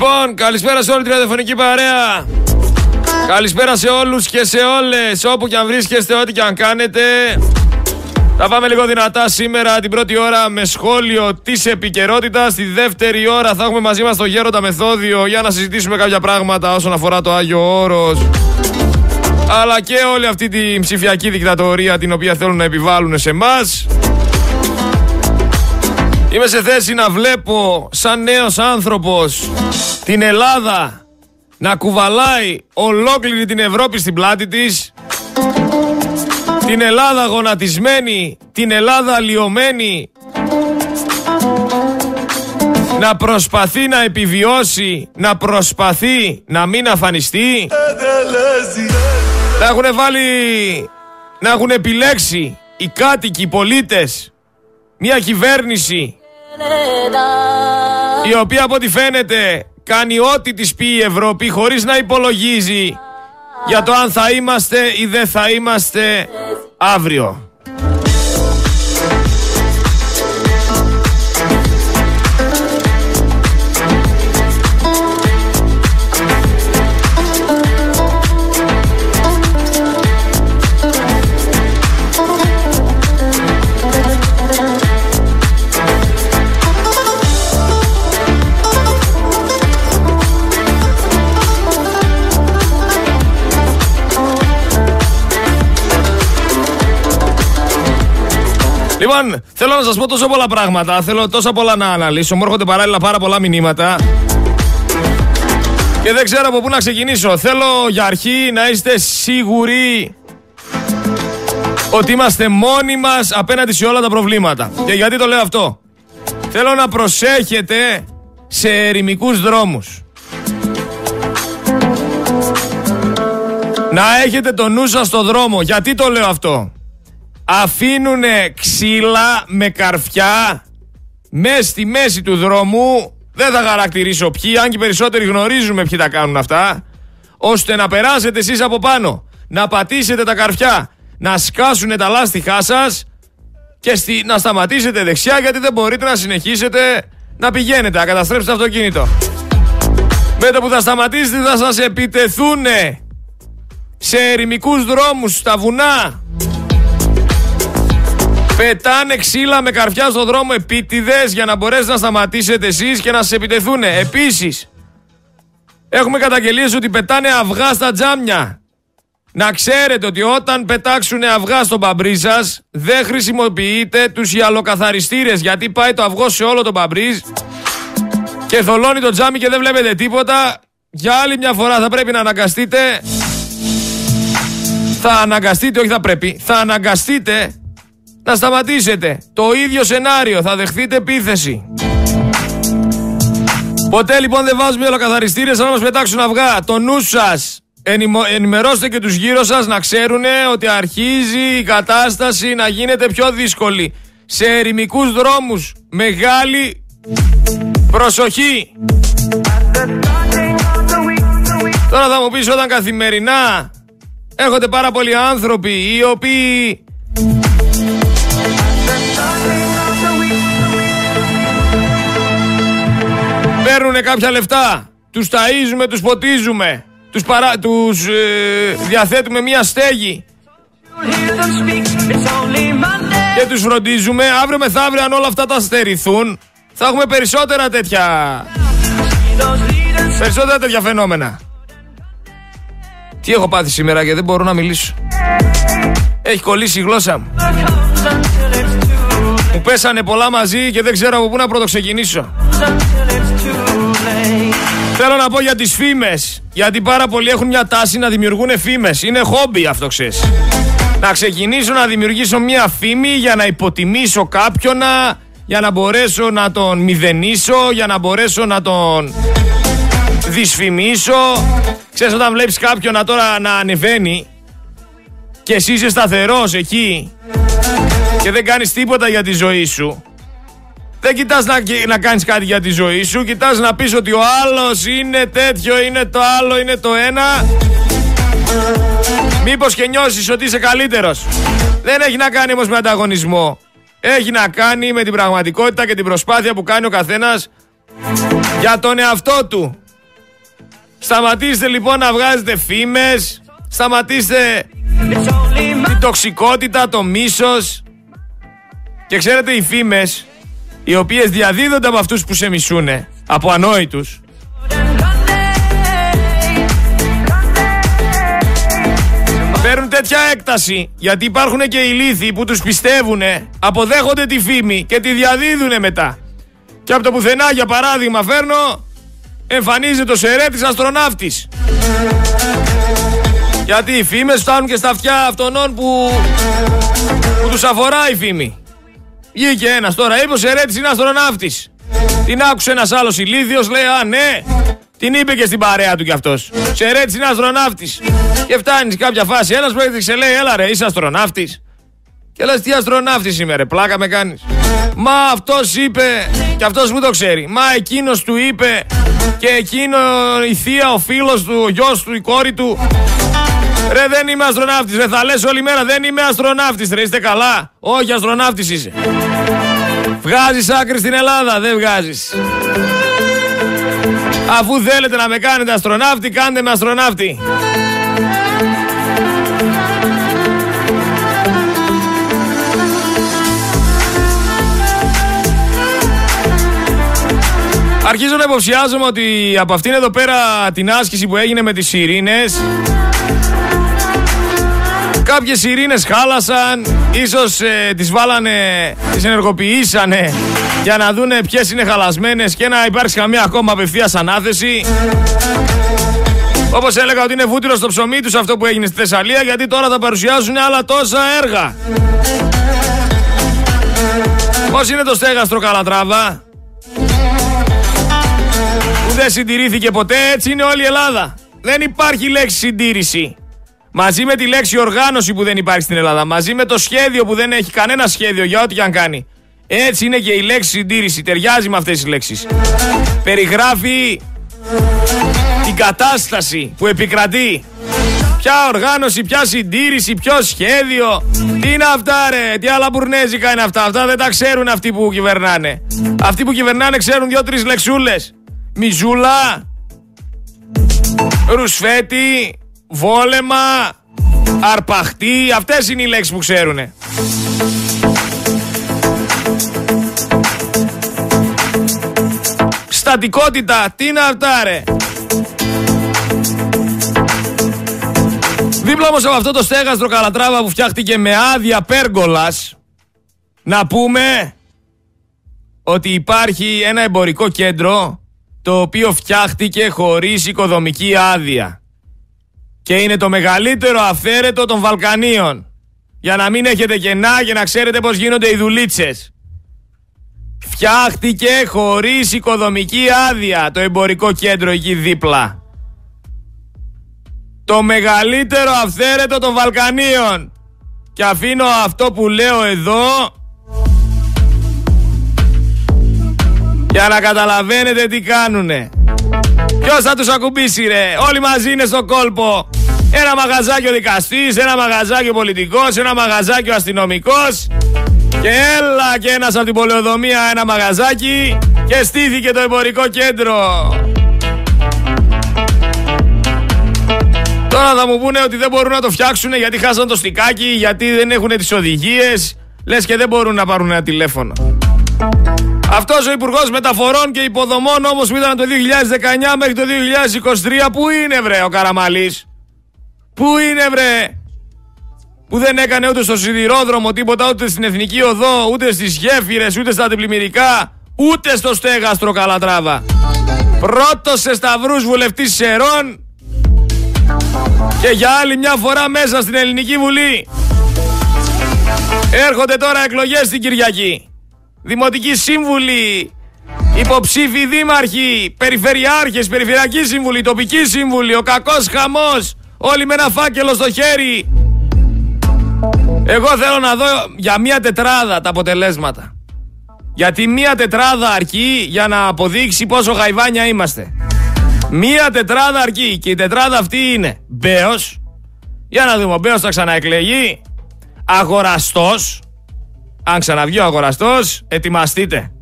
Λοιπόν, καλησπέρα σε όλη την ραδιοφωνική παρέα. Καλησπέρα σε όλους και σε όλες, όπου και αν βρίσκεστε, ό,τι και αν κάνετε. Θα πάμε λίγο δυνατά σήμερα την πρώτη ώρα με σχόλιο της επικαιρότητας. Στη δεύτερη ώρα θα έχουμε μαζί μας το Γέροντα Μεθόδιο για να συζητήσουμε κάποια πράγματα όσον αφορά το Άγιο Όρος. Αλλά και όλη αυτή τη ψηφιακή δικτατορία την οποία θέλουν να επιβάλλουν σε εμά. Είμαι σε θέση να βλέπω σαν νέος άνθρωπος την Ελλάδα να κουβαλάει ολόκληρη την Ευρώπη στην πλάτη της την Ελλάδα γονατισμένη, την Ελλάδα λιωμένη να προσπαθεί να επιβιώσει, να προσπαθεί να μην αφανιστεί. Να έχουν βάλει, να έχουν επιλέξει οι κάτοικοι, οι πολίτες μια κυβέρνηση η οποία από ό,τι φαίνεται κάνει ό,τι της πει η Ευρώπη χωρίς να υπολογίζει για το αν θα είμαστε ή δεν θα είμαστε αύριο. Λοιπόν, θέλω να σας πω τόσο πολλά πράγματα. Θέλω τόσα πολλά να αναλύσω. Μου έρχονται παράλληλα πάρα πολλά μηνύματα. Και δεν ξέρω από πού να ξεκινήσω. Θέλω για αρχή να είστε σίγουροι ότι είμαστε μόνοι μας απέναντι σε όλα τα προβλήματα. Και γιατί το λέω αυτό; Θέλω να προσέχετε σε ερημικούς δρόμους. Να έχετε το νου σας στο δρόμο. Γιατί το λέω αυτό; Αφήνουν ξύλα με καρφιά μέσα στη μέση του δρόμου. Δεν θα χαρακτηρίσω ποιοι, αν και περισσότεροι γνωρίζουμε ποιοι τα κάνουν αυτά. Ώστε να περάσετε εσείς από πάνω, να πατήσετε τα καρφιά, να σκάσουν τα λάστιχά σας και στη, να σταματήσετε δεξιά γιατί δεν μπορείτε να συνεχίσετε να πηγαίνετε, να καταστρέψετε το αυτοκίνητο. Με το που θα σταματήσετε θα σας επιτεθούν σε ερημικούς δρόμους, στα βουνά, Πετάνε ξύλα με καρφιά στον δρόμο επίτηδες για να μπορέσετε να σταματήσετε εσείς και να σας επιτεθούν. Επίσης, έχουμε καταγγελίες ότι πετάνε αυγά στα τζάμια. Να ξέρετε ότι όταν πετάξουν αυγά στον παμπρί σας, δεν χρησιμοποιείτε τους ιαλοκαθαριστήρε γιατί πάει το αυγό σε όλο τον παμπρί και θολώνει το τζάμι και δεν βλέπετε τίποτα. Για άλλη μια φορά θα πρέπει να αναγκαστείτε. Θα αναγκαστείτε, όχι θα πρέπει. Θα αναγκαστείτε να σταματήσετε. Το ίδιο σενάριο, θα δεχθείτε επίθεση. Ποτέ λοιπόν δεν βάζουμε ολοκαθαριστήρε να μας πετάξουν αυγά. Το νου σας. Ενημερώστε και τους γύρω σας να ξέρουν ότι αρχίζει η κατάσταση να γίνεται πιο δύσκολη. Σε ερημικούς δρόμους. Μεγάλη προσοχή. Τώρα θα μου πεις όταν καθημερινά έρχονται πάρα πολλοί άνθρωποι οι οποίοι Παίρνουν κάποια λεφτά. Τους ταΐζουμε, τους ποτίζουμε. Τους, παρά, τους ε, διαθέτουμε μια στέγη. Και τους φροντίζουμε. Αύριο μεθαύριο αν όλα αυτά τα στερηθούν θα έχουμε περισσότερα τέτοια... Περισσότερα τέτοια φαινόμενα. Τι έχω πάθει σήμερα και δεν μπορώ να μιλήσω. Έχει κολλήσει η γλώσσα μου. Μου πέσανε πολλά μαζί και δεν ξέρω από πού να πρωτοξεκινήσω. Θέλω να πω για τις φήμες. Γιατί πάρα πολλοί έχουν μια τάση να δημιουργούν φήμες. Είναι χόμπι αυτό ξέρεις. Να ξεκινήσω να δημιουργήσω μια φήμη για να υποτιμήσω κάποιον, για να μπορέσω να τον μηδενίσω, για να μπορέσω να τον δυσφημίσω. Ξέρεις όταν βλέπεις κάποιον να τώρα να ανεβαίνει και εσύ είσαι σταθερός εκεί και δεν κάνεις τίποτα για τη ζωή σου δεν κοιτάς να, να κάνεις κάτι για τη ζωή σου Κοιτάς να πεις ότι ο άλλος είναι τέτοιο Είναι το άλλο, είναι το ένα Μήπως και νιώσεις ότι είσαι καλύτερος Δεν έχει να κάνει όμως με ανταγωνισμό Έχει να κάνει με την πραγματικότητα και την προσπάθεια που κάνει ο καθένας Για τον εαυτό του Σταματήστε λοιπόν να βγάζετε φήμες. Σταματήστε την τοξικότητα, το μίσος. Και ξέρετε οι φήμες, οι οποίες διαδίδονται από αυτούς που σε μισούνε, από ανόητους, Παίρνουν τέτοια έκταση γιατί υπάρχουν και οι λύθοι που τους πιστεύουν, αποδέχονται τη φήμη και τη διαδίδουν μετά. Και από το πουθενά για παράδειγμα φέρνω εμφανίζεται ο Σερέτης αστροναύτης. Γιατί οι φήμες φτάνουν και στα αυτιά αυτών που, που τους αφορά η φήμη. Βγήκε ένας τώρα, είπες ο Σερέτης είναι αστροναύτης. Την άκουσε ένας άλλος ηλίθιος, λέει α ναι, την είπε και στην παρέα του κι αυτός. Σερέτης είναι αστροναύτης. Και φτάνεις κάποια φάση, ένας που σε λέει έλα ρε είσαι αστροναύτης. Και λες τι αστροναύτης σήμερα, πλάκα με κάνεις. Μα αυτός είπε, και αυτός που το ξέρει, μα εκείνος του είπε και εκείνο η θεία, ο φίλος του, ο γιος του, η κόρη του. Ρε δεν είμαι αστροναύτης, ρε θα λες όλη μέρα δεν είμαι αστροναύτης, ρε είστε καλά. Όχι αστροναύτης είσαι. Βγάζεις άκρη στην Ελλάδα, δεν βγάζεις. Αφού θέλετε να με κάνετε αστροναύτη, κάντε με αστροναύτη. Αρχίζω να υποψιάζομαι ότι από αυτήν εδώ πέρα την άσκηση που έγινε με τις ειρήνες Κάποιες ειρήνες χάλασαν, ίσως ε, τις βάλανε, τις ενεργοποιήσανε για να δούνε ποιες είναι χαλασμένες και να υπάρξει καμία ακόμα απευθείας ανάθεση. Όπως έλεγα ότι είναι βούτυρος στο ψωμί τους αυτό που έγινε στη Θεσσαλία γιατί τώρα θα παρουσιάζουν άλλα τόσα έργα. Πώς είναι το στέγαστρο Καλατράβα; Που δεν συντηρήθηκε ποτέ έτσι είναι όλη η Ελλάδα. Δεν υπάρχει λέξη συντήρηση. Μαζί με τη λέξη οργάνωση που δεν υπάρχει στην Ελλάδα. Μαζί με το σχέδιο που δεν έχει κανένα σχέδιο για ό,τι και αν κάνει. Έτσι είναι και η λέξη συντήρηση. Ταιριάζει με αυτές τις λέξεις. Περιγράφει την κατάσταση που επικρατεί. Ποια οργάνωση, ποια συντήρηση, ποιο σχέδιο. Τι είναι αυτά ρε, τι άλλα μπουρνέζικα είναι αυτά. Αυτά δεν τα ξέρουν αυτοί που κυβερνάνε. Αυτοί που κυβερνάνε ξέρουν δύο-τρεις λεξούλες. Μιζούλα, ρουσφέτη, βόλεμα, αρπαχτή. Αυτές είναι οι λέξεις που ξέρουνε. Στατικότητα, τι είναι αυτά ρε. Δίπλα όμως από αυτό το στέγαστρο Καλατράβα που φτιάχτηκε με άδεια πέργολας να πούμε ότι υπάρχει ένα εμπορικό κέντρο το οποίο φτιάχτηκε χωρίς οικοδομική άδεια και είναι το μεγαλύτερο αφαίρετο των Βαλκανίων για να μην έχετε κενά και να ξέρετε πως γίνονται οι δουλίτσες. Φτιάχτηκε χωρίς οικοδομική άδεια το εμπορικό κέντρο εκεί δίπλα. Το μεγαλύτερο αυθαίρετο των Βαλκανίων. Και αφήνω αυτό που λέω εδώ για να καταλαβαίνετε τι κάνουνε. Ποιος θα τους ακουμπήσει ρε, όλοι μαζί είναι στο κόλπο. Ένα μαγαζάκι ο δικαστής, ένα μαγαζάκι ο πολιτικός, ένα μαγαζάκι ο αστυνομικός και έλα και ένας από την πολεοδομία ένα μαγαζάκι και στήθηκε το εμπορικό κέντρο. Τώρα θα μου πούνε ότι δεν μπορούν να το φτιάξουν γιατί χάσαν το στικάκι, γιατί δεν έχουν τις οδηγίες. Λες και δεν μπορούν να πάρουν ένα τηλέφωνο. Αυτός ο Υπουργός Μεταφορών και Υποδομών όμως που ήταν το 2019 μέχρι το 2023 που είναι βρε ο Καραμαλής; Πού είναι βρε; Που δεν έκανε ούτε στο σιδηρόδρομο τίποτα, ούτε στην Εθνική Οδό, ούτε στις γέφυρες, ούτε στα αντιπλημμυρικά, ούτε στο στέγαστρο Καλατράβα. Πρώτος σε σταυρούς βουλευτής Σερών και για άλλη μια φορά μέσα στην Ελληνική Βουλή. Έρχονται τώρα εκλογές στην Κυριακή. Δημοτική Σύμβουλη, υποψήφοι δήμαρχοι, περιφερειάρχες, περιφερειακοί σύμβουλοι, τοπικοί σύμβουλοι, ο κακός χαμός, όλοι με ένα φάκελο στο χέρι, εγώ θέλω να δω για μία τετράδα τα αποτελέσματα. Γιατί μία τετράδα αρκεί για να αποδείξει πόσο γαϊβάνια είμαστε. Μία τετράδα αρκεί και η τετράδα αυτή είναι Μπέος. Για να δούμε, ο Μπέος θα ξαναεκλεγεί. Αγοραστός. Αν ξαναβγεί ο αγοραστός, ετοιμαστείτε.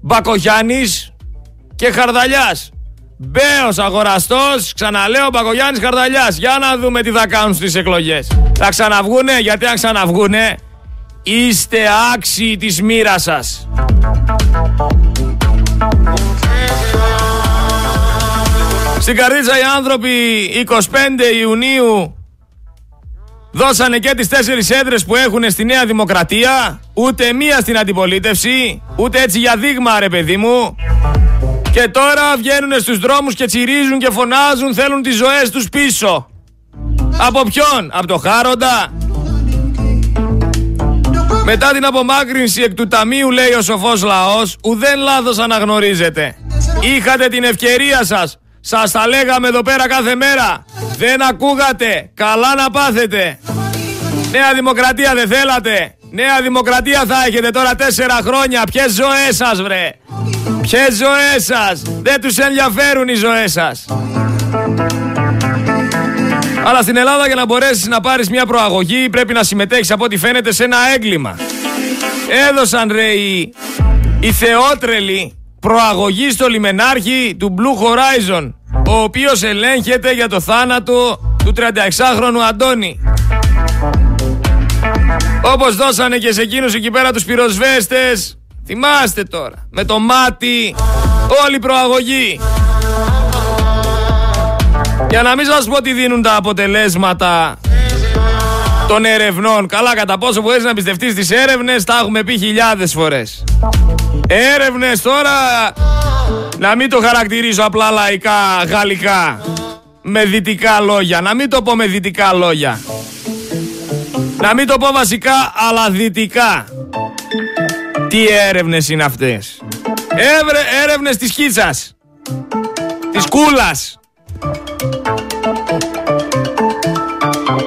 Μπακογιάννης και Χαρδαλιάς. Μπέος αγοραστός, ξαναλέω Πακογιάννης Καρταλιάς. Για να δούμε τι θα κάνουν στις εκλογές. Θα ξαναβγούνε, γιατί αν ξαναβγούνε, είστε άξιοι της μοίρας σας. Στην Καρδίτσα οι άνθρωποι 25 Ιουνίου δώσανε και τις τέσσερις έδρες που έχουν στη Νέα Δημοκρατία, ούτε μία στην αντιπολίτευση, ούτε έτσι για δείγμα ρε παιδί μου. Και τώρα βγαίνουν στους δρόμους και τσιρίζουν και φωνάζουν, θέλουν τις ζωές τους πίσω. Από ποιον, από το Χάροντα. Μετά την απομάκρυνση εκ του ταμείου λέει ο σοφός λαός, ουδέν λάθος αναγνωρίζετε. Είχατε την ευκαιρία σας σας τα λέγαμε εδώ πέρα κάθε μέρα. Δεν ακούγατε. Καλά να πάθετε. Νέα Δημοκρατία δεν θέλατε. Νέα Δημοκρατία θα έχετε τώρα τέσσερα χρόνια. Ποιες ζωές σας βρε; Ποιες ζωές σας; Δεν τους ενδιαφέρουν οι ζωές σας. Αλλά στην Ελλάδα για να μπορέσεις να πάρεις μια προαγωγή πρέπει να συμμετέχεις από ό,τι φαίνεται σε ένα έγκλημα. Έδωσαν ρε οι, οι θεότρελοι προαγωγή στο λιμενάρχη του Blue Horizon, ο οποίος ελέγχεται για το θάνατο του 36χρονου Αντώνη. Όπως δώσανε και σε εκείνους εκεί πέρα τους πυροσβέστες, θυμάστε τώρα, με το μάτι, όλη προαγωγή. Για να μην σας πω τι δίνουν τα αποτελέσματα των ερευνών. Καλά, κατά πόσο μπορείς να πιστευτείς τις έρευνες, τα έχουμε πει χιλιάδες φορές. Έρευνες τώρα, να μην το χαρακτηρίζω απλά λαϊκά, γαλλικά, με δυτικά λόγια. Να μην το πω με δυτικά λόγια. Να μην το πω βασικά, αλλά δυτικά. Τι έρευνες είναι αυτές; Εύρε, έρευνες της Κίτσας. Της Κούλας.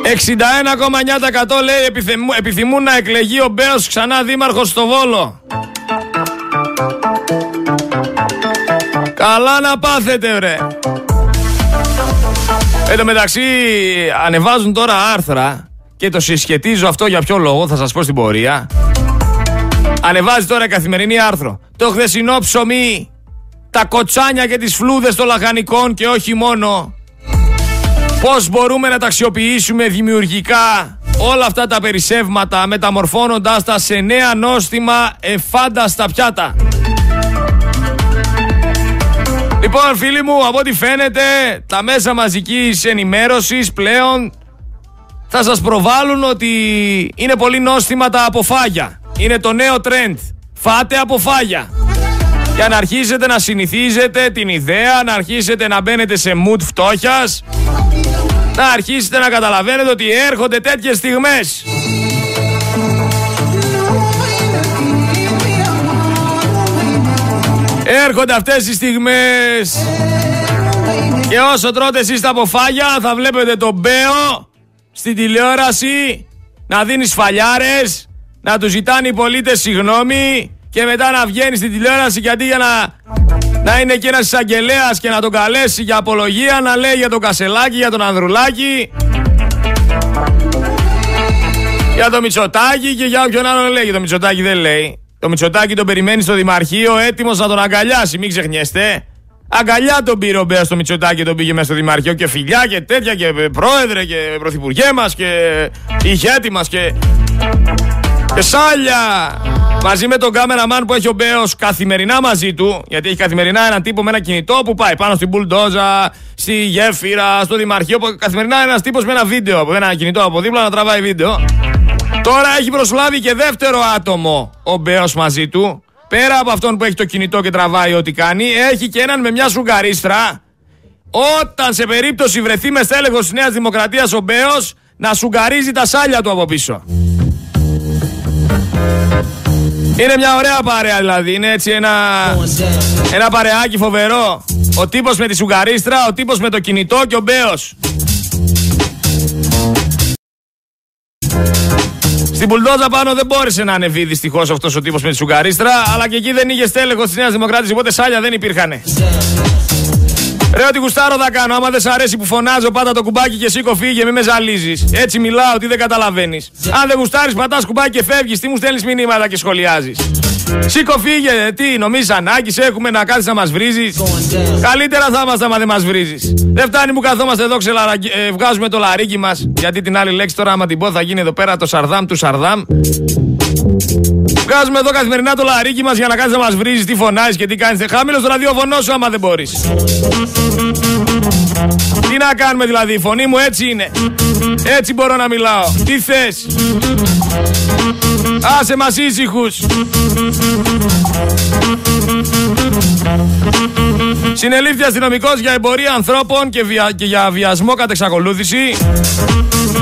61,9% λέει επιθυμούν, επιθυμούν να εκλεγεί ο Μπέος ξανά δήμαρχος στο Βόλο. Καλά να πάθετε βρε. Εν τω μεταξύ ανεβάζουν τώρα άρθρα και το συσχετίζω αυτό για ποιο λόγο θα σας πω στην πορεία. Ανεβάζει τώρα καθημερινή άρθρο. Το χθεσινό ψωμί, τα κοτσάνια και τις φλούδες των λαχανικών και όχι μόνο. Πώς μπορούμε να τα αξιοποιήσουμε δημιουργικά όλα αυτά τα περισσεύματα μεταμορφώνοντάς τα σε νέα νόστιμα εφάνταστα πιάτα. Λοιπόν φίλοι μου, από ό,τι φαίνεται, τα μέσα μαζικής ενημέρωσης πλέον θα σας προβάλλουν ότι είναι πολύ νόστιμα τα αποφάγια. Είναι το νέο trend. Φάτε αποφάγια. Για να αρχίσετε να συνηθίζετε την ιδέα, να αρχίσετε να μπαίνετε σε mood φτώχειας, να αρχίσετε να καταλαβαίνετε ότι έρχονται τέτοιες στιγμές. Έρχονται αυτές οι στιγμές και όσο τρώτε εσείς τα αποφάγια θα βλέπετε τον Μπέο στην τηλεόραση να δίνεις σφαλιάρες, να τους ζητάνε οι πολίτες συγγνώμη και μετά να βγαίνεις στην τηλεόραση γιατί για να, να είναι και ένας εισαγγελέας και να τον καλέσει για απολογία να λέει για τον Κασελάκη, για τον Ανδρουλάκη για τον Μητσοτάκη και για όποιον άλλο λέει. Για τον Μητσοτάκη δεν λέει. Το Μητσοτάκη τον περιμένει στο Δημαρχείο έτοιμος να τον αγκαλιάσει, μην ξεχνιέστε. Αγκαλιά τον πήρε ο Μπέας στο Μητσοτάκη τον πήγε μέσα στο Δημαρχείο και φιλιά και τέτοια και πρόεδρε και πρωθυπουργέ μας και ηγέτη μας και. Και σάλια! Μαζί με τον κάμεραμαν που έχει ο Μπέος καθημερινά μαζί του, γιατί έχει καθημερινά έναν τύπο με ένα κινητό που πάει πάνω στην μπουλντόζα, στη γέφυρα, στο Δημαρχείο. Καθημερινά ένας τύπος με ένα βίντεο, με ένα κινητό από δίπλα να τραβάει βίντεο. Τώρα έχει προσλάβει και δεύτερο άτομο ο Μπέος μαζί του. Πέρα από αυτόν που έχει το κινητό και τραβάει ό,τι κάνει, έχει και έναν με μια σουγκαρίστρα. Όταν σε περίπτωση βρεθεί με στέλεχος της Νέας Δημοκρατίας ο Μπέος, να σουγκαρίζει τα σάλια του από πίσω. Είναι μια ωραία παρέα δηλαδή, είναι έτσι ένα, ένα παρεάκι φοβερό. Ο τύπος με τη σουγκαρίστρα, ο τύπος με το κινητό και ο Μπέος. Στην Πουλντόζα πάνω δεν μπόρεσε να ανεβεί δυστυχώς αυτός ο τύπος με τη σουγκαρίστρα, αλλά και εκεί δεν είχε στέλεχο της Νέας Δημοκράτη, οπότε σάλια δεν υπήρχαν. Ρε, ότι γουστάρω θα κάνω. Άμα δεν σ' αρέσει που φωνάζω, πάτα το κουμπάκι και σήκω φύγε, μη με ζαλίζεις. Έτσι μιλάω, τι δεν καταλαβαίνεις. Αν δεν γουστάρεις, πατάς κουμπάκι και φεύγεις, τι μου στέλνεις μηνύματα και σχολιάζεις. Σήκω φύγε, τι νομίζεις ανάγκης έχουμε να κάθεις να μας βρίζεις. Καλύτερα θα είμαστε άμα δεν μας βρίζεις. Δεν φτάνει που καθόμαστε εδώ, ξελαραγγι... ε, βγάζουμε το λαρίκι μας. Γιατί την άλλη λέξη τώρα άμα την πω θα γίνει εδώ πέρα το σαρδάμ του σαρδάμ. Βγάζουμε εδώ καθημερινά το λαρίκι μας για να κάνεις να μας βρίζεις, τι φωνάζεις και τι κάνεις. Χάμηλο το ραδιοφωνό σου άμα δεν μπορείς. Τι να κάνουμε δηλαδή, η φωνή μου έτσι είναι. Έτσι μπορώ να μιλάω. Τι θες; Άσε μας ήσυχους. Συνελήφθη αστυνομικός για εμπορία ανθρώπων και, βια... και για βιασμό κατά εξακολούθηση.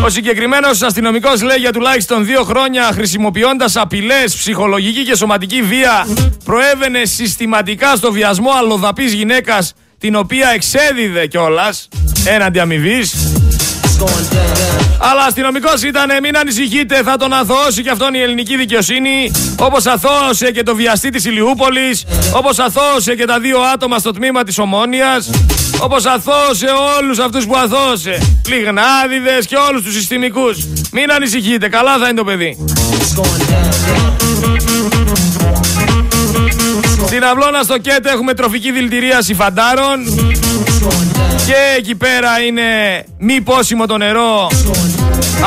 Ο συγκεκριμένος αστυνομικός λέει για τουλάχιστον δύο χρόνια χρησιμοποιώντας απειλές, ψυχολογική και σωματική βία, προέβαινε συστηματικά στο βιασμό αλλοδαπής γυναίκας την οποία εξέδιδε κιόλας έναντι αμοιβής. Αλλά αστυνομικός ήταν, μην ανησυχείτε, θα τον αθωώσει και αυτόν η ελληνική δικαιοσύνη. Όπως αθώωσε και το βιαστή της Ηλιούπολης. Όπως αθώωσε και τα δύο άτομα στο τμήμα της Ομόνιας. Όπως αθώωσε όλους αυτούς που αθώωσε. Πληγνάδιδες και όλους τους συστημικούς. Μην ανησυχείτε, καλά θα είναι το παιδί. Στην αυλώνα στο ΚΕΤ έχουμε τροφική δηλητηρίαση φαντάρων. Και εκεί πέρα είναι μη πόσιμο το νερό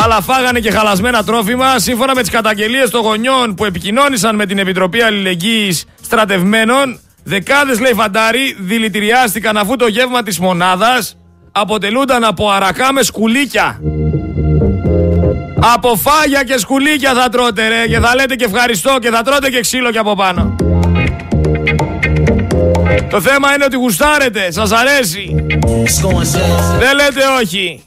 αλλά φάγανε και χαλασμένα τρόφιμα σύμφωνα με τις καταγγελίες των γονιών που επικοινώνησαν με την Επιτροπή Αλληλεγγύης Στρατευμένων δεκάδες λέει φαντάροι δηλητηριάστηκαν αφού το γεύμα της μονάδας αποτελούνταν από αρακά με σκουλίκια από φάγια και σκουλίκια θα τρώτε ρε και θα λέτε και ευχαριστώ και θα τρώτε και ξύλο και από πάνω το θέμα είναι ότι γουστάρετε, σας αρέσει. Δεν λέτε όχι.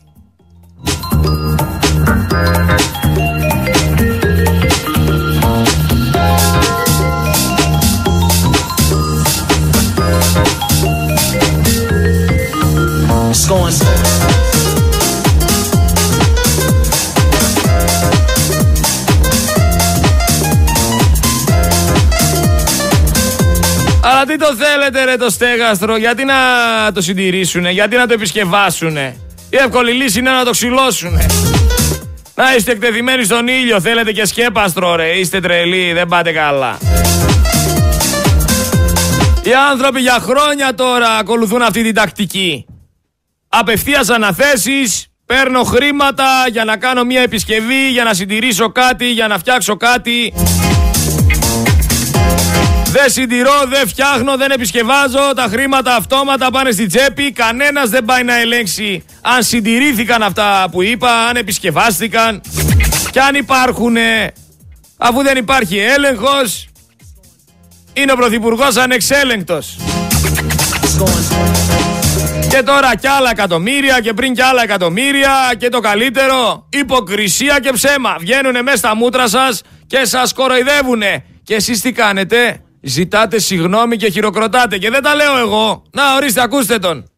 Αλλά τι το θέλετε ρε το στέγαστρο, γιατί να το συντηρήσουνε, γιατί να το επισκευάσουνε; Η εύκολη λύση είναι να το ξυλώσουνε. Να είστε εκτεθειμένοι στον ήλιο, θέλετε και σκέπαστρο ρε, είστε τρελοί, δεν πάτε καλά. Οι άνθρωποι για χρόνια τώρα ακολουθούν αυτή την τακτική. Απευθείας αναθέσεις, παίρνω χρήματα για να κάνω μια επισκευή, για να συντηρήσω κάτι, για να φτιάξω κάτι. Δεν συντηρώ, δεν φτιάχνω, δεν επισκευάζω. Τα χρήματα αυτόματα πάνε στη τσέπη. Κανένας δεν πάει να ελέγξει αν συντηρήθηκαν αυτά που είπα, αν επισκευάστηκαν και αν υπάρχουν. Αφού δεν υπάρχει έλεγχος, είναι ο Πρωθυπουργός ανεξέλεγκτος. Και τώρα κι άλλα εκατομμύρια και πριν κι άλλα εκατομμύρια και το καλύτερο, υποκρισία και ψέμα. Βγαίνουν μέσα στα μούτρα σας και σας κοροϊδεύουνε. Και εσείς τι κάνετε, Ζητάτε συγγνώμη και χειροκροτάτε. Και δεν τα λέω εγώ. Να, ορίστε, ακούστε τον.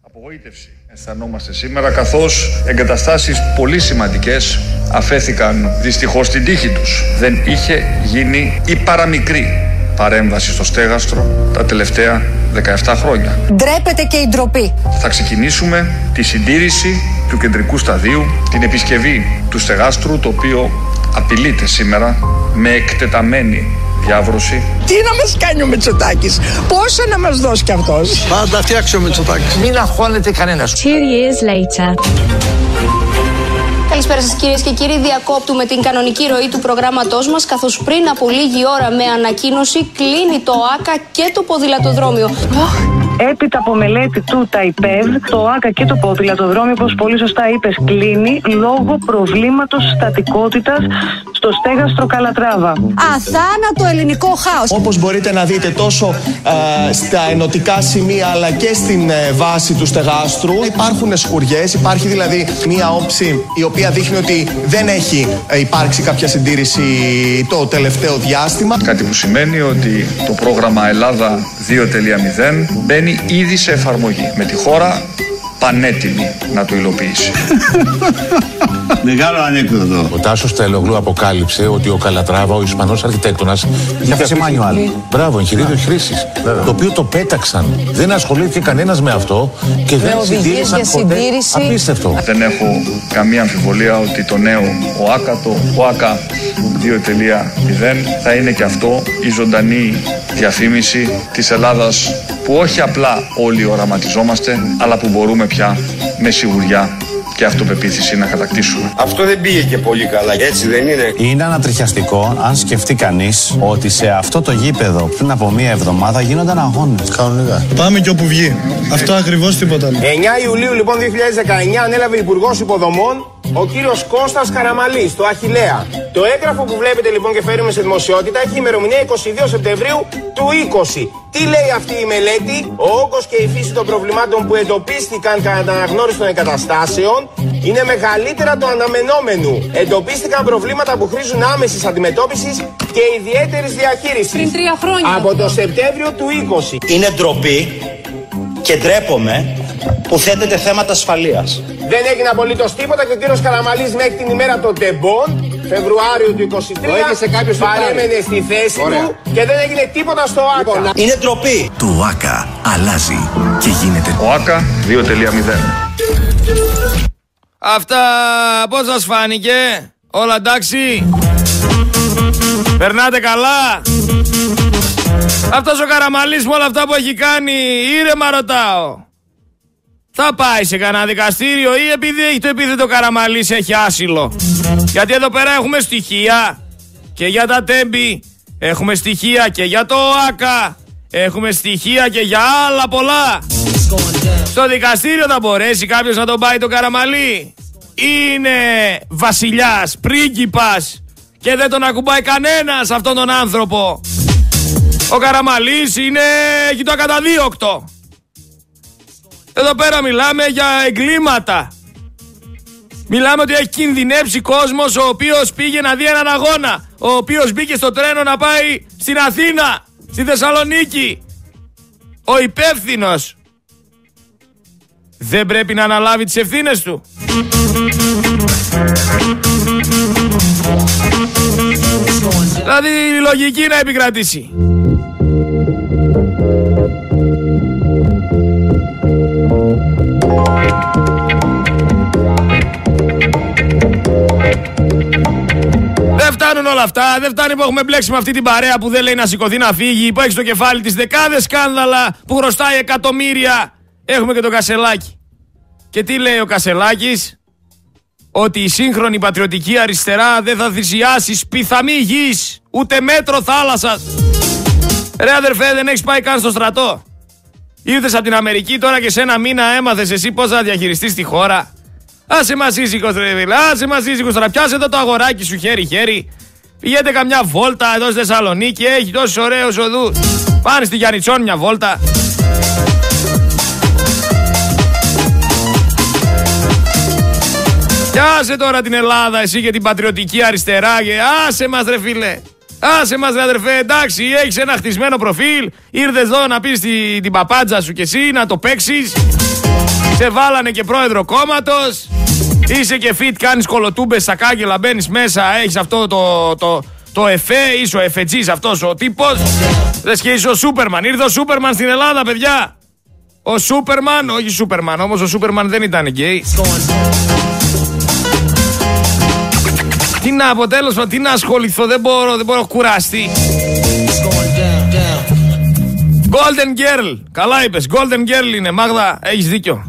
Απογοήτευση αισθανόμαστε σήμερα καθώς εγκαταστάσεις πολύ σημαντικές αφέθηκαν δυστυχώς στην τύχη τους. Δεν είχε γίνει η παραμικρή παρέμβαση στο στέγαστρο τα τελευταία 17 χρόνια. Ντρέπεται και η ντροπή. Θα ξεκινήσουμε τη συντήρηση του κεντρικού σταδίου, την επισκευή του στεγάστρου, το οποίο απειλείται σήμερα με εκτεταμένη διάβρωση. Τι να μας κάνει ο Μητσοτάκης, πόσα να μας δώσει κι αυτός; Πάντα φτιάξει ο Μητσοτάκης. Μην αγχώνεται κανένας. Two years later. Καλησπέρα σας κυρίες και κύριοι. Διακόπτουμε την κανονική ροή του προγράμματός μας, καθώς πριν από λίγη ώρα με ανακοίνωση κλείνει το ΆΚΑ και το ποδηλατοδρόμιο. Έπειτα από μελέτη του ΤΑΙΠΕΔ, το ΆΚΑ και το ποδηλατοδρόμιο, όπως πολύ σωστά είπες, κλείνει λόγω προβλήματος στατικότητας στο στέγαστρο Καλατράβα. Αθάνατο ελληνικό χάος. Όπως μπορείτε να δείτε τόσο ε, στα ενωτικά σημεία αλλά και στην ε, βάση του στεγάστρου υπάρχουν σκουριές, υπάρχει δηλαδή μία όψη η οποία δείχνει ότι δεν έχει ε, υπάρξει κάποια συντήρηση το τελευταίο διάστημα. Κάτι που σημαίνει ότι το πρόγραμμα Ελλάδα 2.0 μπαίνει ήδη σε εφαρμογή. Με τη χώρα πανέτοιμη να το υλοποιήσει. Μεγάλο ανέκδοτο. Ο Τάσος Τελογλού αποκάλυψε ότι ο Καλατράβα, ο Ισπανός αρχιτέκτονας. Είχε αφήσει μάνιουαλ. Μπράβο, εγχειρίδιο χρήσης. Το οποίο το πέταξαν. Δεν ασχολήθηκε κανένας με αυτό και δεν συντήρησαν ποτέ. Απίστευτο. Δεν έχω καμία αμφιβολία ότι το νέο ΟΑΚΑ, το ΟΑΚΑ 2.0 θα είναι και αυτό η ζωντανή διαφήμιση της Ελλάδας που όχι απλά όλοι οραματιζόμαστε αλλά που μπορούμε πια με σιγουριά και αυτοπεποίθηση να κατακτήσουμε. Αυτό δεν πήγε και πολύ καλά, έτσι δεν είναι; Είναι ανατριχιαστικό αν σκεφτεί κανείς ότι σε αυτό το γήπεδο πριν από μία εβδομάδα γίνονταν αγώνες. Κανονικά. Πάμε και όπου βγει. Αυτό ακριβώς τίποτα άλλο. 9 Ιουλίου λοιπόν 2019 ανέλαβε Υπουργός Υποδομών ο κύριος Κώστας Καραμαλής, το Αχηλέα. Το έγγραφο που βλέπετε λοιπόν και φέρουμε σε δημοσιότητα έχει ημερομηνία 22 Σεπτεμβρίου του 20. Τι λέει αυτή η μελέτη, ο όγκος και η φύση των προβλημάτων που εντοπίστηκαν κατά την αναγνώριση των εγκαταστάσεων είναι μεγαλύτερα του αναμενόμενου. Εντοπίστηκαν προβλήματα που χρήζουν άμεσης αντιμετώπισης και ιδιαίτερης διαχείρισης. Πριν τρία χρόνια. Από το Σεπτέμβριο του 20. Είναι ντροπή και ντρέπομαι που θέτεται θέματα ασφαλείας. Δεν έγινε απολύτως τίποτα και ο κύριος Καραμαλής μέχρι την ημέρα των τεμπών, Φεβρουάριο του 23, παρέμενε στη θέση του και δεν έγινε τίποτα στο ΆΚΑ. Είναι ντροπή. Το ΆΚΑ αλλάζει και γίνεται. Ο ΆΚΑ 2.0. Αυτά πώς σας φάνηκε, όλα εντάξει; Περνάτε καλά. Αυτός ο Καραμαλής με όλα αυτά που έχει κάνει, ήρεμα ρωτάω. Θα πάει σε κανένα δικαστήριο ή επειδή έχει το επίθετο Καραμαλής έχει άσυλο. Γιατί εδώ πέρα έχουμε στοιχεία και για τα τέμπη, έχουμε στοιχεία και για το ΆΚΑ, έχουμε στοιχεία και για άλλα πολλά. Στο δικαστήριο θα μπορέσει κάποιος να τον πάει το Καραμαλή. Είναι βασιλιάς, πρίγκιπας και δεν τον ακουμπάει κανένας αυτόν τον άνθρωπο. Ο Καραμαλής είναι, έχει το ακαταδίωκτο. Εδώ πέρα μιλάμε για εγκλήματα. Μιλάμε ότι έχει κινδυνεύσει κόσμος ο οποίος πήγε να δει έναν αγώνα. Ο οποίος μπήκε στο τρένο να πάει στην Αθήνα, στη Θεσσαλονίκη. Ο υπεύθυνος. Δεν πρέπει να αναλάβει τις ευθύνες του. Δηλαδή η λογική να επικρατήσει. Φτάνουν όλα αυτά. Δεν φτάνει που έχουμε μπλέξει με αυτή την παρέα που δεν λέει να σηκωθεί να φύγει. Που έχει στο κεφάλι της δεκάδες σκάνδαλα που χρωστάει εκατομμύρια. Έχουμε και το Κασελάκι. Και τι λέει ο Κασελάκης, Ότι η σύγχρονη πατριωτική αριστερά δεν θα θυσιάσεις σπιθαμή γης ούτε μέτρο θάλασσας. Ρε αδερφέ, δεν έχεις πάει καν στο στρατό. Ήρθες από την Αμερική τώρα και σε ένα μήνα έμαθες εσύ πώς θα διαχειριστείς τη χώρα. Άσε μας ήσυχο, ρε φίλε. Άσε μας ήσυχο τώρα. Πιάσε εδώ το αγοράκι σου χέρι-χέρι. Πηγαίνετε καμιά βόλτα εδώ στη Θεσσαλονίκη. Έχει τόσους ωραίους οδούς. Πάνε στη Γιάννητσόν μια βόλτα. Πιάσε τώρα την Ελλάδα εσύ και την πατριωτική αριστερά και άσε μας ρε φίλε. Άσε μας ρε αδερφέ, εντάξει, έχεις ένα χτισμένο προφίλ, ήρθες εδώ να πεις την, την παπάντζα σου και εσύ, να το παίξεις. Σε βάλανε και πρόεδρο κόμματος. Είσαι και fit, κάνεις κολοτούμπες στα κάγκελα, μπαίνεις μέσα, έχεις αυτό το, το, το εφέ, είσαι ο εφετζής αυτός ο τύπος. Λες και είσαι ο Σούπερμαν, ήρθε ο Σούπερμαν στην Ελλάδα παιδιά. Ο Σούπερμαν, όχι Σούπερμαν, όμως ο Σούπερμαν δεν ήταν γκέι. Τι να αποτέλεσμα, τι να ασχοληθώ, δεν μπορώ, δεν μπορώ κουράστη. Golden Girl, καλά είπες, Golden Girl είναι, Μάγδα, έχεις δίκιο.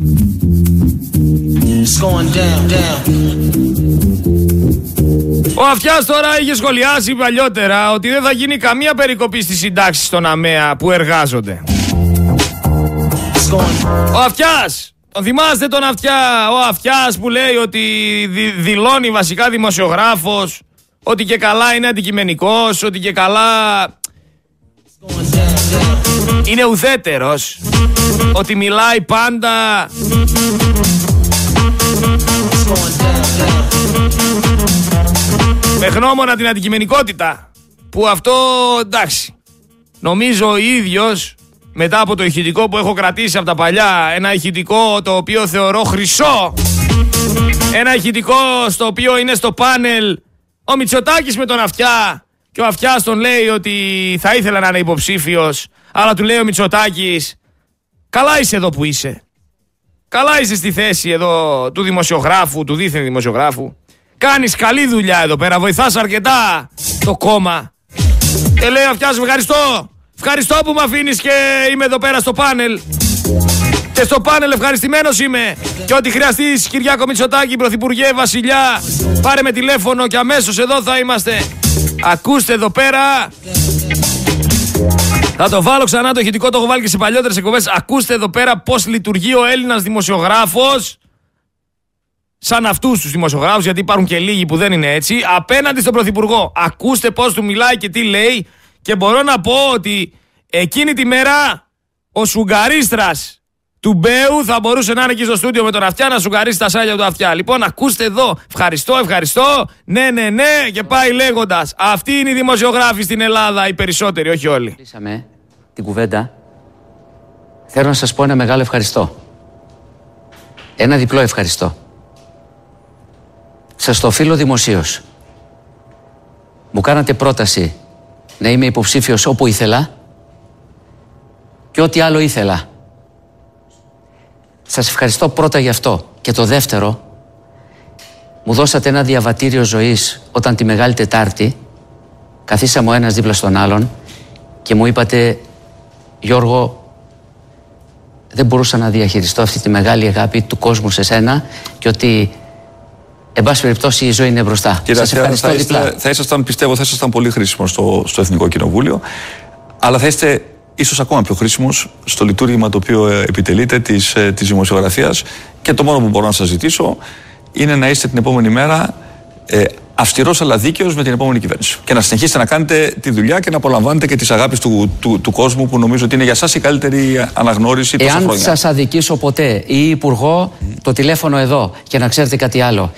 Ο Αυτιάς τώρα είχε σχολιάσει παλιότερα ότι δεν θα γίνει καμία περικοπή στις συντάξεις των ΑΜΕΑ που εργάζονται. Ο Αυτιάς! Τον θυμάστε τον Αυτιά, ο Αυτιάς που λέει ότι δηλώνει βασικά δημοσιογράφος, ότι και καλά είναι αντικειμενικός, ότι και καλά είναι ουδέτερος, ότι μιλάει πάντα με γνώμονα την αντικειμενικότητα, που αυτό εντάξει, νομίζω ο ίδιος μετά από το ηχητικό που έχω κρατήσει από τα παλιά, ένα ηχητικό το οποίο θεωρώ χρυσό, ένα ηχητικό στο οποίο είναι στο πάνελ ο Μητσοτάκης με τον Αυτιά και ο Αυτιάς τον λέει ότι θα ήθελα να είναι υποψήφιος, αλλά του λέει ο Μητσοτάκης καλά είσαι εδώ που είσαι. Καλά είσαι στη θέση εδώ του δημοσιογράφου, του δίθεν δημοσιογράφου. Κάνεις καλή δουλειά εδώ πέρα, βοηθάς αρκετά το κόμμα. Και λέει ο Αυτιάς ευχαριστώ. Ευχαριστώ που με αφήνεις και είμαι εδώ πέρα στο πάνελ. Και στο πάνελ ευχαριστημένος είμαι. Και ό,τι χρειαστείς, Κυριάκο Μητσοτάκη, Πρωθυπουργέ, Βασιλιά, πάρε με τηλέφωνο και αμέσως εδώ θα είμαστε. Ακούστε εδώ πέρα. Θα το βάλω ξανά το ηχητικό, το έχω βάλει και σε παλιότερες εκπομπές. Ακούστε εδώ πέρα πώς λειτουργεί ο Έλληνας δημοσιογράφος. Σαν αυτούς τους δημοσιογράφους, γιατί υπάρχουν και λίγοι που δεν είναι έτσι, απέναντι στον Πρωθυπουργό. Ακούστε πώς του μιλάει και τι λέει. Και μπορώ να πω ότι εκείνη τη μέρα ο Σουγκαρίστρας του Μπέου θα μπορούσε να είναι εκεί στο στούντιο με τον Αυτιά να σουγκαρίσει τα σάλια του Αυτιά. Λοιπόν, ακούστε εδώ. Ευχαριστώ, ευχαριστώ. Ναι, ναι, ναι. Και πάει λέγοντας. Αυτή είναι η δημοσιογράφη στην Ελλάδα, οι περισσότεροι, όχι όλοι. Κλείσαμε την κουβέντα. Θέλω να σας πω ένα μεγάλο ευχαριστώ. Ένα διπλό ευχαριστώ. Σας το οφείλω δημοσίως. Μου κάνατε πρόταση να είμαι υποψήφιος όπου ήθελα και ό,τι άλλο ήθελα. Σας ευχαριστώ πρώτα γι' αυτό. Και το δεύτερο, μου δώσατε ένα διαβατήριο ζωής όταν τη Μεγάλη Τετάρτη καθίσαμε ο ένας δίπλα στον άλλον και μου είπατε Γιώργο δεν μπορούσα να διαχειριστώ αυτή τη μεγάλη αγάπη του κόσμου σε σένα και ότι Εν πάση περιπτώσει, η ζωή είναι μπροστά. Κύριε Σας ευχαριστώ θα, είστε, θα ήσασταν, πιστεύω, θα ήσασταν πολύ χρήσιμο στο, στο Εθνικό Κοινοβούλιο. Αλλά θα είστε ίσως ακόμα πιο χρήσιμος στο λειτουργήμα το οποίο ε, επιτελείτε της, ε, της δημοσιογραφίας και το μόνο που μπορώ να σας ζητήσω είναι να είστε την επόμενη μέρα ε, αυστηρός αλλά δίκαιος με την επόμενη κυβέρνηση και να συνεχίσετε να κάνετε τη δουλειά και να απολαμβάνετε και τις αγάπης του, του, του κόσμου που νομίζω ότι είναι για σας η καλύτερη αναγνώριση τόσα Εάν χρόνια. σας αδικήσω ποτέ ή υπουργό το τηλέφωνο εδώ και να ξέρετε κάτι άλλο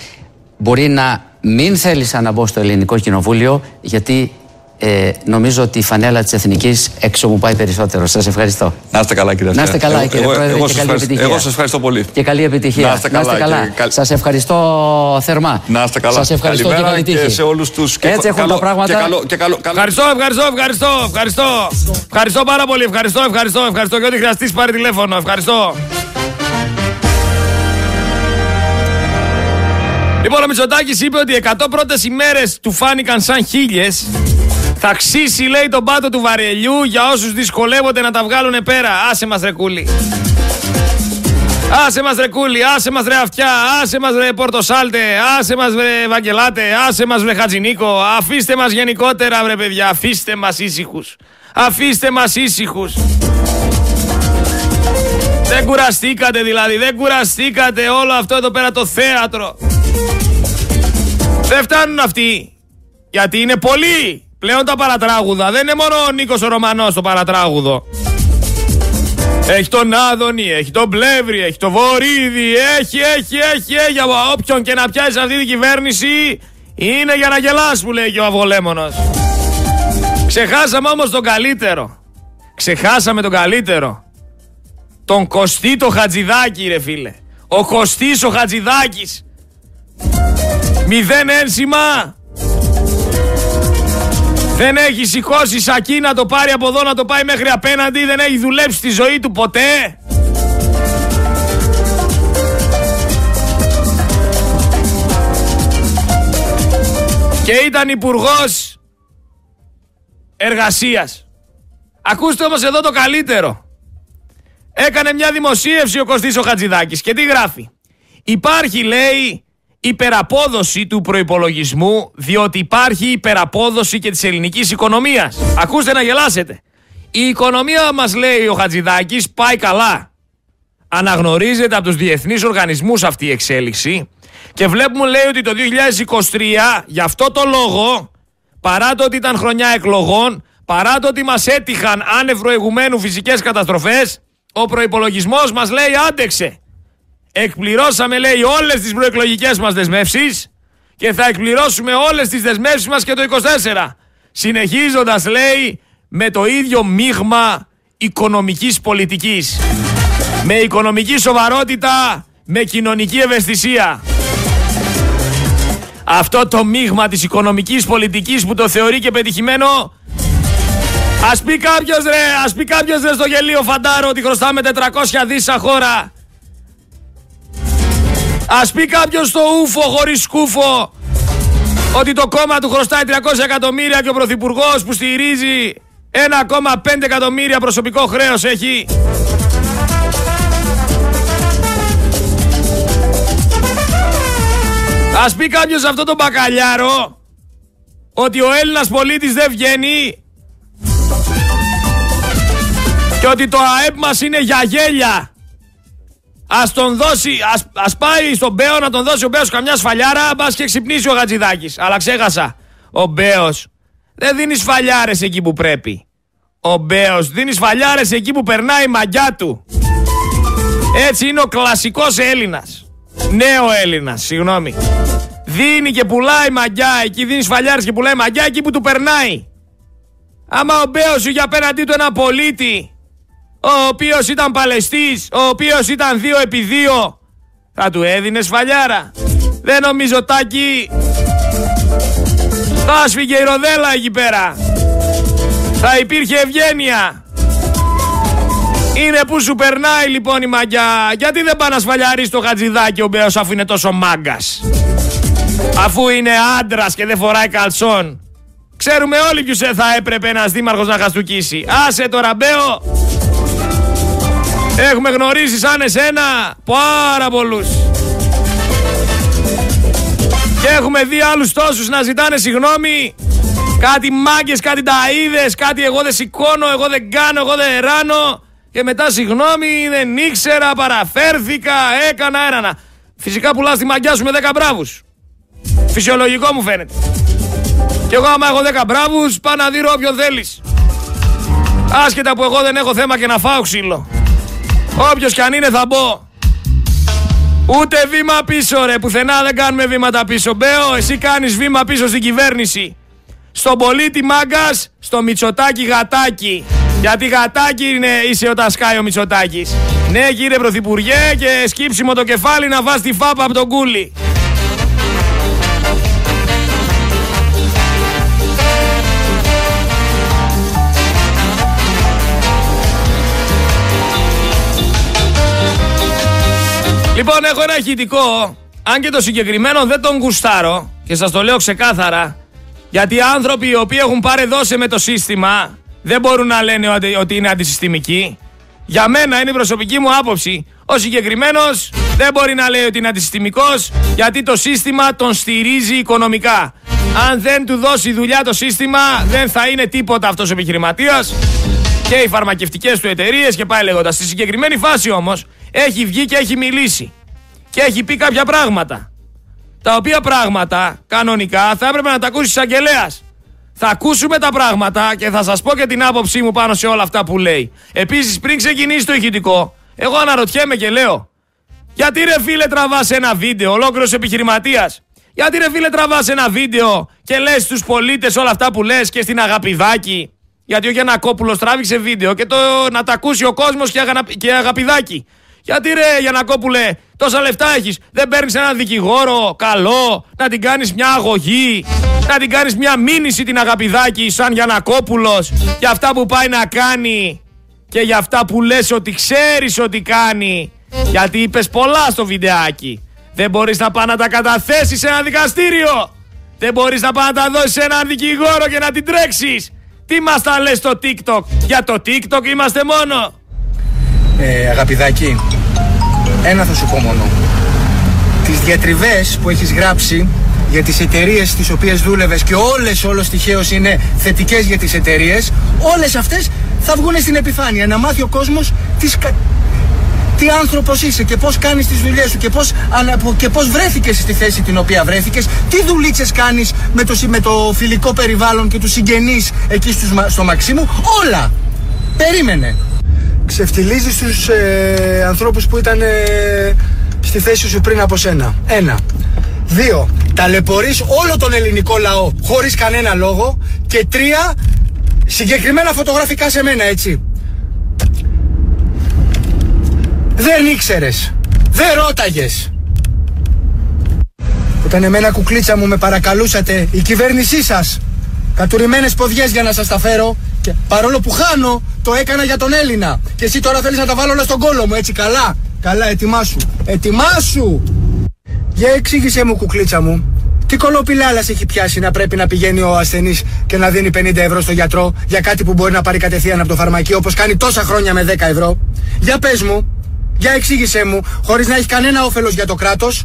μπορεί να μην θέλησα να μπω στο ελληνικό κοινοβούλιο γιατί ε, νομίζω ότι η φανέλα της Εθνικής έξω μου πάει περισσότερο. Σας ευχαριστώ. Να είστε καλά, κύριε Να είστε καλά, εγώ, κύριε Πρόεδρε. Εγώ, και καλή επιτυχία. εγώ σας ευχαριστώ πολύ. Και καλή επιτυχία. Να είστε καλά. καλά. Σας ευχαριστώ θερμά. Να είστε καλά. Σας ευχαριστώ Καλημέρα και καλή τύχη. Και σε όλους τους. Έτσι έχουν τα πράγματα. Και καλό, και καλό, καλό. Ευχαριστώ, ευχαριστώ, ευχαριστώ, ευχαριστώ. Ευχαριστώ πάρα πολύ. Ευχαριστώ, ευχαριστώ, ευχαριστώ. Και ό,τι χρειαστείς πάρει τηλέφωνο. Ευχαριστώ. Λοιπόν, ο Μητσοτάκης είπε ότι οι 100 πρώτες ημέρες του φάνηκαν σαν χίλιες. Θα ξύσει, λέει, τον πάτο του βαρελιού για όσους δυσκολεύονται να τα βγάλουν πέρα. Άσε μας, ρεκούλι. Άσε μας ρε κούλι, άσε μας ρε αυτιά, άσε μας ρε πορτοσάλτε, άσε μας ρε βαγγελάτε, άσε μας ρε χατζινίκο, αφήστε μας γενικότερα βρε παιδιά, αφήστε μας ήσυχους. Αφήστε μας ήσυχους. Δεν κουραστήκατε δηλαδή, δεν κουραστήκατε όλο αυτό εδώ πέρα το θέατρο. Δεν φτάνουν αυτοί. Γιατί είναι πολλοί πλέον τα παρατράγουδα. Δεν είναι μόνο ο Νίκος ο Ρωμανός το παρατράγουδο. Έχει τον Άδωνη, έχει τον Πλεύρη, έχει τον Βορύδη, έχει, έχει, έχει, έχει. Από όποιον και να πιάσει αυτή την κυβέρνηση είναι για να γελάς που λέει και ο Αυγολέμονος. Ξεχάσαμε όμως τον καλύτερο. Ξεχάσαμε τον καλύτερο. Τον Κωστή το Χατζηδάκη ρε φίλε. Ο Κωστής ο Χατζηδάκης. Μηδέν ένσημα. Δεν έχει σηκώσει σακί να το πάρει από εδώ να το πάει μέχρι απέναντι. Δεν έχει δουλέψει τη ζωή του ποτέ. Και ήταν υπουργός εργασίας. Ακούστε όμως εδώ το καλύτερο. Έκανε μια δημοσίευση ο Κωστής ο Χατζηδάκης και τι γράφει. Υπάρχει λέει υπεραπόδοση του προϋπολογισμού διότι υπάρχει υπεραπόδοση και της ελληνικής οικονομίας. Ακούστε να γελάσετε. Η οικονομία μας λέει ο Χατζηδάκης πάει καλά. Αναγνωρίζεται από τους διεθνείς οργανισμούς αυτή η εξέλιξη και βλέπουμε λέει ότι το 2023 για αυτό το λόγο παρά το ότι ήταν χρονιά εκλογών παρά το ότι μας έτυχαν άνευ προηγουμένου φυσικές καταστροφές ο προϋπολογισμός μας λέει άντεξε. Εκπληρώσαμε λέει όλες τις προεκλογικές μας δεσμεύσεις και θα εκπληρώσουμε όλες τις δεσμεύσεις μας και το 24. Συνεχίζοντας λέει με το ίδιο μείγμα οικονομικής πολιτικής. Με οικονομική σοβαρότητα, με κοινωνική ευαισθησία. Αυτό το μείγμα της οικονομικής πολιτικής που το θεωρεί και πετυχημένο Ας πει κάποιος ρε, ας πει κάποιος ρε στο γελίο φαντάρο ότι χρωστάμε 400 δις σαν χώρα Ας πει κάποιος στο ούφο χωρίς σκούφο ότι το κόμμα του χρωστάει 300 εκατομμύρια και ο Πρωθυπουργός που στηρίζει 1,5 εκατομμύρια προσωπικό χρέος έχει. Ας πει κάποιος αυτό το μπακαλιάρο ότι ο Έλληνας πολίτης δεν βγαίνει και ότι το ΑΕΠ μας είναι για γέλια. Ας τον δώσει, ας, ας πάει στον Μπέο να τον δώσει ο Μπέος καμιά σφαλιάρα, μπας και ξυπνήσει ο Γατζηδάκης. Αλλά ξέχασα, ο Μπέος δεν δίνει σφαλιάρες εκεί που πρέπει. Ο Μπέος δίνει σφαλιάρες εκεί που περνάει η μαγιά του. Έτσι είναι ο κλασικός Έλληνας. Νέο Έλληνας, συγγνώμη. Δίνει και πουλάει μαγιά, εκεί δίνει σφαλιάρες και πουλάει μαγιά εκεί που του περνάει. Άμα ο Μπέος είχε απέναντί του ένα πολίτη ο οποίος ήταν παλαιστής, ο οποίος ήταν 2 επί 2, θα του έδινες σφαλιάρα. Δεν νομίζω τάκι. Θα σφίγγε η ροδέλα εκεί πέρα. Θα υπήρχε ευγένεια. Είναι που σου περνάει λοιπόν η μαγιά. Γιατί δεν πάει να σφαλιάρει το χατζηδάκι ο Μπέος αφού είναι τόσο μάγκας. Αφού είναι άντρας και δεν φοράει καλσόν. Ξέρουμε όλοι ποιους θα έπρεπε ένας δήμαρχος να χαστούκίσει. Άσε τώρα Μπέο. Έχουμε γνωρίσει σαν εσένα πάρα πολλούς. Και έχουμε δει άλλους τόσους να ζητάνε συγγνώμη. Κάτι μάγκες, κάτι ταΐδες, κάτι εγώ δεν σηκώνω, εγώ δεν κάνω, εγώ δεν ράνω. Και μετά συγγνώμη, δεν ήξερα, παραφέρθηκα, έκανα, έρανα. Φυσικά πουλάς τη μαγκιά σου με 10 μπράβους. Φυσιολογικό μου φαίνεται. Και εγώ άμα έχω 10 μπράβους, πάω να δει όποιον θέλεις. Άσχετα που εγώ δεν έχω θέμα και να φάω ξύλο. Όποιος κι αν είναι θα μπω. Ούτε βήμα πίσω ρε, πουθενά δεν κάνουμε βήματα πίσω. Μπέο, εσύ κάνεις βήμα πίσω στην κυβέρνηση. Στον πολίτη μάγκας, στο Μητσοτάκι γατάκι. Γιατί γατάκι είναι, είσαι όταν σκάει ο Μητσοτάκης. Ναι κύριε Πρωθυπουργέ και σκύψιμο το κεφάλι να βάζει τη φάπα από τον κούλι. Λοιπόν, έχω ένα ηχητικό. Αν και το συγκεκριμένο δεν τον γουστάρω και σας το λέω ξεκάθαρα. Γιατί άνθρωποι οι οποίοι έχουν πάρει δόση με το σύστημα δεν μπορούν να λένε ότι είναι αντισυστημικοί. Για μένα είναι η προσωπική μου άποψη. Ο συγκεκριμένος δεν μπορεί να λέει ότι είναι αντισυστημικός γιατί το σύστημα τον στηρίζει οικονομικά. Αν δεν του δώσει δουλειά το σύστημα, δεν θα είναι τίποτα αυτός ο επιχειρηματίας και οι φαρμακευτικές του εταιρείες και πάει λέγοντας. Στη συγκεκριμένη φάση όμως έχει βγει και έχει μιλήσει και έχει πει κάποια πράγματα. Τα οποία πράγματα κανονικά θα έπρεπε να τα ακούσεις εισαγγελέα. Θα ακούσουμε τα πράγματα και θα σας πω και την άποψή μου πάνω σε όλα αυτά που λέει. Επίσης, πριν ξεκινήσει το ηχητικό, εγώ αναρωτιέμαι και λέω, γιατί ρε φίλε τραβάς ένα βίντεο, ολόκληρος επιχειρηματίας; Γιατί ρε φίλε τραβάς ένα βίντεο και λες στους πολίτες όλα αυτά που λες και στην αγαπηδάκι. Γιατί ο Γιανακόπουλο τράβηξε βίντεο και το να τα ακούσει ο κόσμος και, και αγαπηδάκι. Γιατί ρε Γιανακόπουλε, τόσα λεφτά έχεις. Δεν παίρνεις έναν δικηγόρο καλό, να την κάνεις μια αγωγή, να την κάνεις μια μήνυση την αγαπηδάκι σαν Γιανακόπουλος για αυτά που πάει να κάνει και για αυτά που λες ότι ξέρεις ότι κάνει. Γιατί είπες πολλά στο βιντεάκι. Δεν μπορείς να πάει να τα καταθέσεις σε ένα δικαστήριο. Δεν μπορείς να πάει να τα δώσεις σε έναν δικηγόρο και να την τρέξεις. Τι μας τα λες στο TikTok. Για το TikTok είμαστε μόνο. Ε, αγαπηδάκι, ένα θα σου πω μόνο. Τις διατριβές που έχεις γράψει για τις εταιρείες στις οποίες δούλευες και όλες όλος τυχαίως είναι θετικές για τις εταιρείες, όλες αυτές θα βγουν στην επιφάνεια. Να μάθει ο κόσμος τις, τι άνθρωπος είσαι και πώς κάνεις τις δουλειές σου και πώς, και πώς βρέθηκες στη θέση την οποία βρέθηκες, τι δουλίτσες κάνεις με το, με το φιλικό περιβάλλον και τους συγγενείς εκεί στους, στο Μαξίμου, όλα. Περίμενε ξεφτιλίζει στους ε, ανθρώπους που ήταν ε, στη θέση σου πριν από σένα. Ένα. Δύο. Ταλαιπωρείς όλο τον ελληνικό λαό χωρίς κανένα λόγο. Και τρία. Συγκεκριμένα φωτογραφικά σε μένα, έτσι. Δεν ήξερες. Δεν ρώταγες. Όταν εμένα κουκλίτσα μου με παρακαλούσατε η κυβέρνησή σας Κατουρημένες ποδιές για να σας τα φέρω και παρόλο που χάνω το έκανα για τον Έλληνα. Και εσύ τώρα θέλεις να τα βάλω όλα στον κόλο μου έτσι καλά. Καλά ετοιμάσου. Ετοιμάσου! Για εξήγησέ μου κουκλίτσα μου τι κολοπηλάλας έχει πιάσει να πρέπει να πηγαίνει ο ασθενής και να δίνει 50 ευρώ στο γιατρό για κάτι που μπορεί να πάρει κατευθείαν από το φαρμακείο όπως κάνει τόσα χρόνια με 10 ευρώ; Για πες μου, για εξήγησέ μου, χωρίς να έχει κανένα όφελος για το κράτος,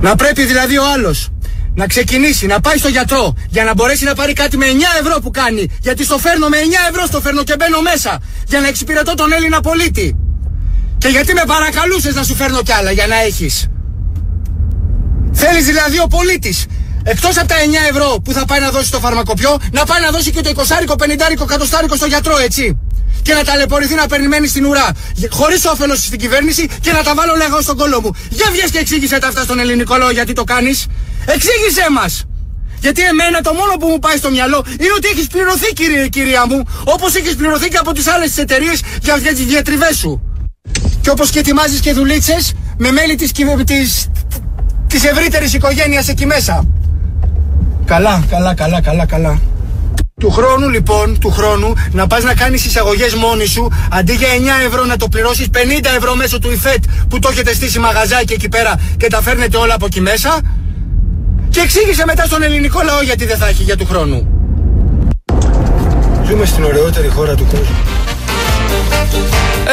Να πρέπει δηλαδή ο άλλος να ξεκινήσει, να πάει στο γιατρό για να μπορέσει να πάρει κάτι με 9 ευρώ που κάνει. Γιατί στο φέρνω με 9 ευρώ, στο φέρνω και μπαίνω μέσα για να εξυπηρετώ τον Έλληνα πολίτη. Και γιατί με παρακαλούσες να σου φέρνω κι άλλα για να έχεις; Θέλεις δηλαδή ο πολίτης εκτός από τα 9 ευρώ που θα πάει να δώσει στο φαρμακοποιό, να πάει να δώσει και το 20, 50, 100 στο γιατρό, έτσι και να ταλαιπωρηθεί να περιμένει στην ουρά. Χωρίς όφελος στην κυβέρνηση και να τα βάλω λέγω στον κόλλο μου. Για βγες και εξήγησε τα αυτά στον ελληνικό λαό γιατί το κάνεις. Εξήγησέ μας. Γιατί εμένα το μόνο που μου πάει στο μυαλό είναι ότι έχεις πληρωθεί, κύριε, κυρία μου, όπως έχεις πληρωθεί και από τις άλλες εταιρείες για, για τις διατριβές σου. Και όπως και ετοιμάζεις και δουλίτσες με μέλη της της, της ευρύτερης οικογένειας εκεί μέσα. Καλά, καλά, καλά, καλά, καλά. Του χρόνου λοιπόν, του χρόνου, να πας να κάνεις εισαγωγές μόνη σου, αντί για 9 ευρώ να το πληρώσεις 50 ευρώ μέσω του ΙΦΕΤ που το έχετε στήσει μαγαζάκι εκεί πέρα και τα φέρνετε όλα από εκεί μέσα. Και εξήγησε μετά στον ελληνικό λαό γιατί δεν θα έχει για του χρόνου. Ζούμε στην ωραιότερη χώρα του κόσμου.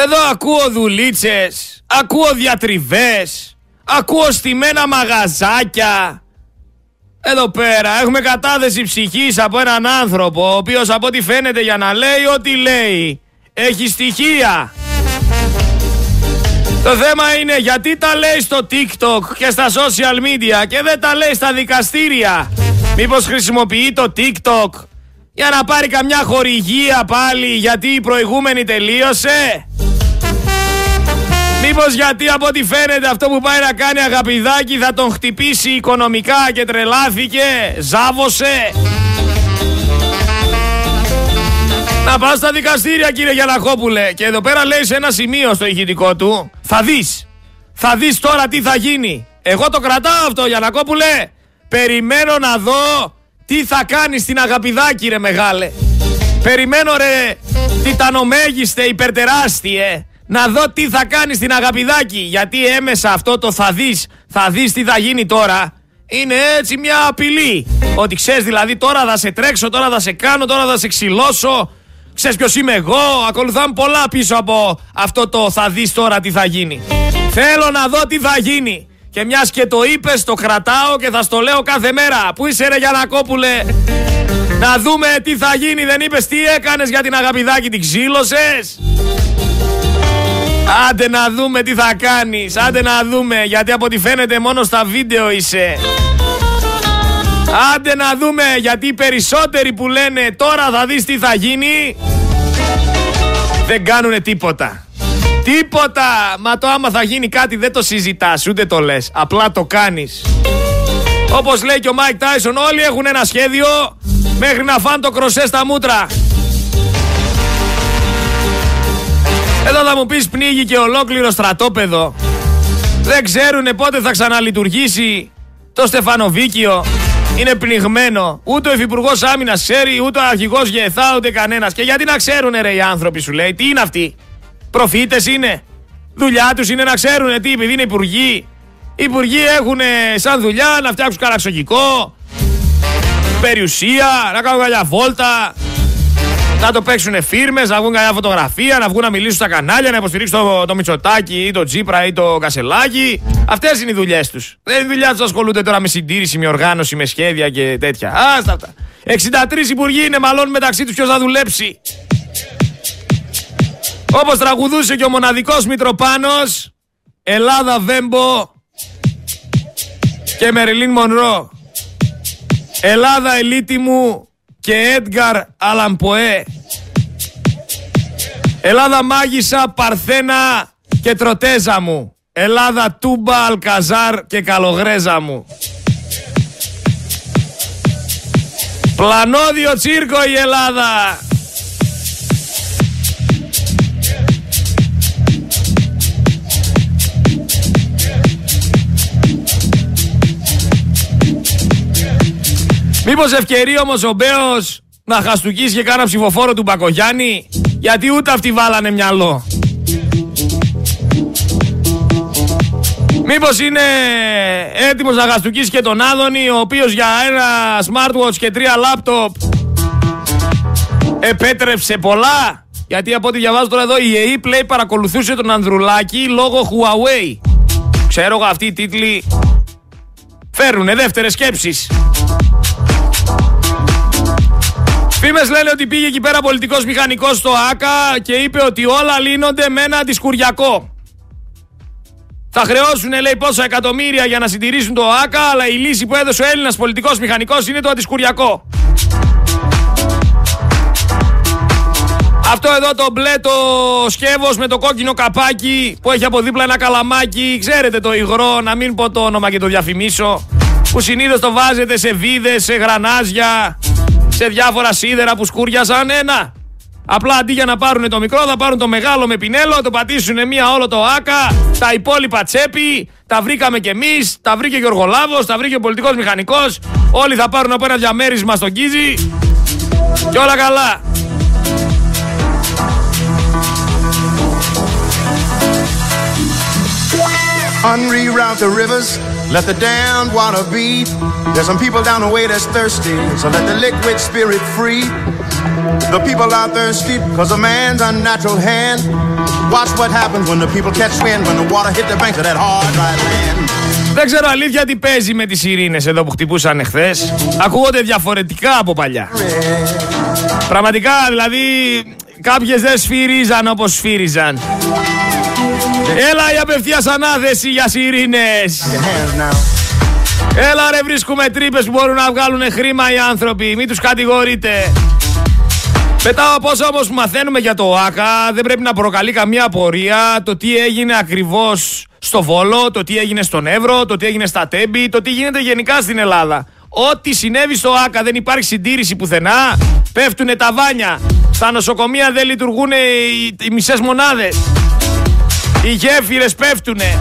Εδώ ακούω δουλίτσες, ακούω διατριβές, ακούω στημένα μαγαζάκια, εδώ πέρα έχουμε κατάθεση ψυχής από έναν άνθρωπο ο οποίος από ό,τι φαίνεται για να λέει ό,τι λέει έχει στοιχεία. Το θέμα είναι γιατί τα λέει στο TikTok και στα social media και δεν τα λέει στα δικαστήρια. Μήπως χρησιμοποιεί το TikTok για να πάρει καμιά χορηγία πάλι γιατί η προηγούμενη τελείωσε; Μήπως γιατί από ό,τι φαίνεται αυτό που πάει να κάνει αγαπηδάκι θα τον χτυπήσει οικονομικά και τρελάθηκε, ζάβωσε; Να πας στα δικαστήρια κύριε Γιανακόπουλε και εδώ πέρα λέει σε ένα σημείο στο ηχητικό του θα δεις, θα δεις τώρα τι θα γίνει. Εγώ το κρατάω αυτό Γιανακόπουλε, περιμένω να δω τι θα κάνει στην αγαπηδάκι ρε μεγάλε. Περιμένω ρε τιτανομέγιστε υπερτεράστιε να δω τι θα κάνει στην Αγαπηδάκη. Γιατί έμεσα αυτό το θα δεις, θα δεις τι θα γίνει τώρα. Είναι έτσι μια απειλή. Ότι ξέρεις δηλαδή τώρα θα σε τρέξω, τώρα θα σε κάνω, τώρα θα σε ξυλώσω. Ξέρεις ποιος είμαι εγώ, ακολουθάμε πολλά πίσω από αυτό το θα δεις τώρα τι θα γίνει. Θέλω να δω τι θα γίνει. Και μιας και το είπες, το κρατάω και θα στο λέω κάθε μέρα. Πού είσαι ρε Γιανακόπουλε, να δούμε τι θα γίνει. Δεν είπες τι έκανες για την Αγαπηδάκη, την ξύλωσες; Άντε να δούμε τι θα κάνεις Άντε να δούμε γιατί από ό,τι φαίνεται μόνο στα βίντεο είσαι Άντε να δούμε γιατί οι περισσότεροι που λένε τώρα θα δεις τι θα γίνει Δεν κάνουνε τίποτα. Τίποτα! Μα το άμα θα γίνει κάτι δεν το συζητάς ούτε το λες. Απλά το κάνεις. Όπως λέει και ο Μάικ Τάισον όλοι έχουν ένα σχέδιο Μέχρι να φάνε το κροσέ στα μούτρα. Εδώ θα μου πεις πνίγει και ολόκληρο στρατόπεδο. Δεν ξέρουν πότε θα ξαναλειτουργήσει το Στεφανοβίκιο. Είναι πνιγμένο. Ούτε ο Υφυπουργός Άμυνας ξέρει, ούτε ο Αρχηγός Γεθά, ούτε κανένας. Και γιατί να ξέρουν, ρε, οι άνθρωποι σου λέει, τι είναι αυτοί; Προφήτες είναι. Δουλειά τους είναι να ξέρουν τι, επειδή είναι υπουργοί. Οι υπουργοί έχουν σαν δουλειά να φτιάξουν καραξογικό, περιουσία, να κάνουν καλιά βόλτα, να το παίξουν φίρμες, να βγουν καμιά φωτογραφία, να βγουν να μιλήσουν στα κανάλια, να υποστηρίξουν το, το Μητσοτάκι ή το Τζίπρα ή το Κασελάκι. Αυτές είναι οι δουλειές τους. Δεν είναι δουλειά τους ασχολούνται τώρα με συντήρηση, με οργάνωση, με σχέδια και τέτοια. Άστα αυτά. 63 υπουργοί είναι μάλλον μεταξύ τους ποιος θα δουλέψει. Όπως τραγουδούσε και ο μοναδικός Μητροπάνος Ελλάδα Βέμπο και Μεριλίν Μονρό Ελλάδα ελίτη μου και Έντγκαρ Αλαμποέ. Ελλάδα Μάγισσα, Παρθένα και Τροτέζα μου. Ελλάδα Τούμπα, Αλκαζάρ και Καλογρέζα μου. Πλανόδιο τσίρκο η Ελλάδα. Μήπως ευκαιρεί όμως ο Μπέος να χαστουκίσει και κάνα ψηφοφόρο του Μπακογιάννη, γιατί ούτε αυτοί βάλανε μυαλό. Μήπως είναι έτοιμος να χαστουκίσει και τον Άδωνη, ο οποίος για ένα smartwatch και τρία laptop επέτρεψε πολλά; Γιατί από ό,τι διαβάζω τώρα εδώ η ΕΕ Play παρακολουθούσε τον Ανδρουλάκη λόγω Huawei. Ξέρω εγώ αυτοί οι τίτλοι φέρνουνε δεύτερες σκέψεις. Φήμες λένε ότι πήγε εκεί πέρα πολιτικός μηχανικός στο ΆΚΑ και είπε ότι όλα λύνονται με ένα αντισκουριακό. Θα χρεώσουν, λέει, πόσα εκατομμύρια για να συντηρήσουν το ΆΚΑ, αλλά η λύση που έδωσε ο Έλληνας πολιτικός μηχανικός είναι το αντισκουριακό. Αυτό εδώ το μπλε το σκεύος με το κόκκινο καπάκι που έχει από δίπλα ένα καλαμάκι. Ξέρετε το υγρό, να μην πω το όνομα και το διαφημίσω. Που συνήθως το βάζετε σε βίδες, σε γρανάζια, σε διάφορα σίδερα που σκούριαζαν. Ένα. Απλά αντί για να πάρουν το μικρό, θα πάρουν το μεγάλο με πινέλο, το πατήσουν μία όλο το άκα, τα υπόλοιπα τσέπη, τα βρήκαμε κι εμείς, τα βρήκε και ο Οργολάβο, τα βρήκε ο πολιτικός μηχανικός. Όλοι θα πάρουν από ένα διαμέρισμα στον Κίζη. Και όλα καλά. Unreroute the rivers, let the damned water be. There's some people down the way that's thirsty, so let the liquid spirit free. The people are thirsty because of man's unnatural hand. Watch what happens when the people catch wind, when the water hit the banks of that hard, dry land. Δεν ξέρω αλήθεια τι παίζει με τις ειρήνες εδώ που χτυπούσαν εχθές. Ακούγονται διαφορετικά από παλιά. Πραγματικά δηλαδή κάποιες δεν σφύριζαν όπως σφύριζαν. Έλα η απευθείας ανάθεση για σιρήνες. Έλα ρε βρίσκουμε τρύπες που μπορούν να βγάλουν χρήμα οι άνθρωποι. Μην τους κατηγορείτε. Μετά από όσα όμως μαθαίνουμε για το ΆΚΑ δεν πρέπει να προκαλεί καμία απορία το τι έγινε ακριβώς στο Βόλο, το τι έγινε στον Εύρο, το τι έγινε στα Τέμπη, το τι γίνεται γενικά στην Ελλάδα. Ό,τι συνέβη στο ΆΚΑ δεν υπάρχει συντήρηση πουθενά. Πέφτουνε τα βάνια. Στα νοσοκομεία δεν λειτουργούν οι, οι μισές μονάδες. Οι γέφυρες πέφτουνε.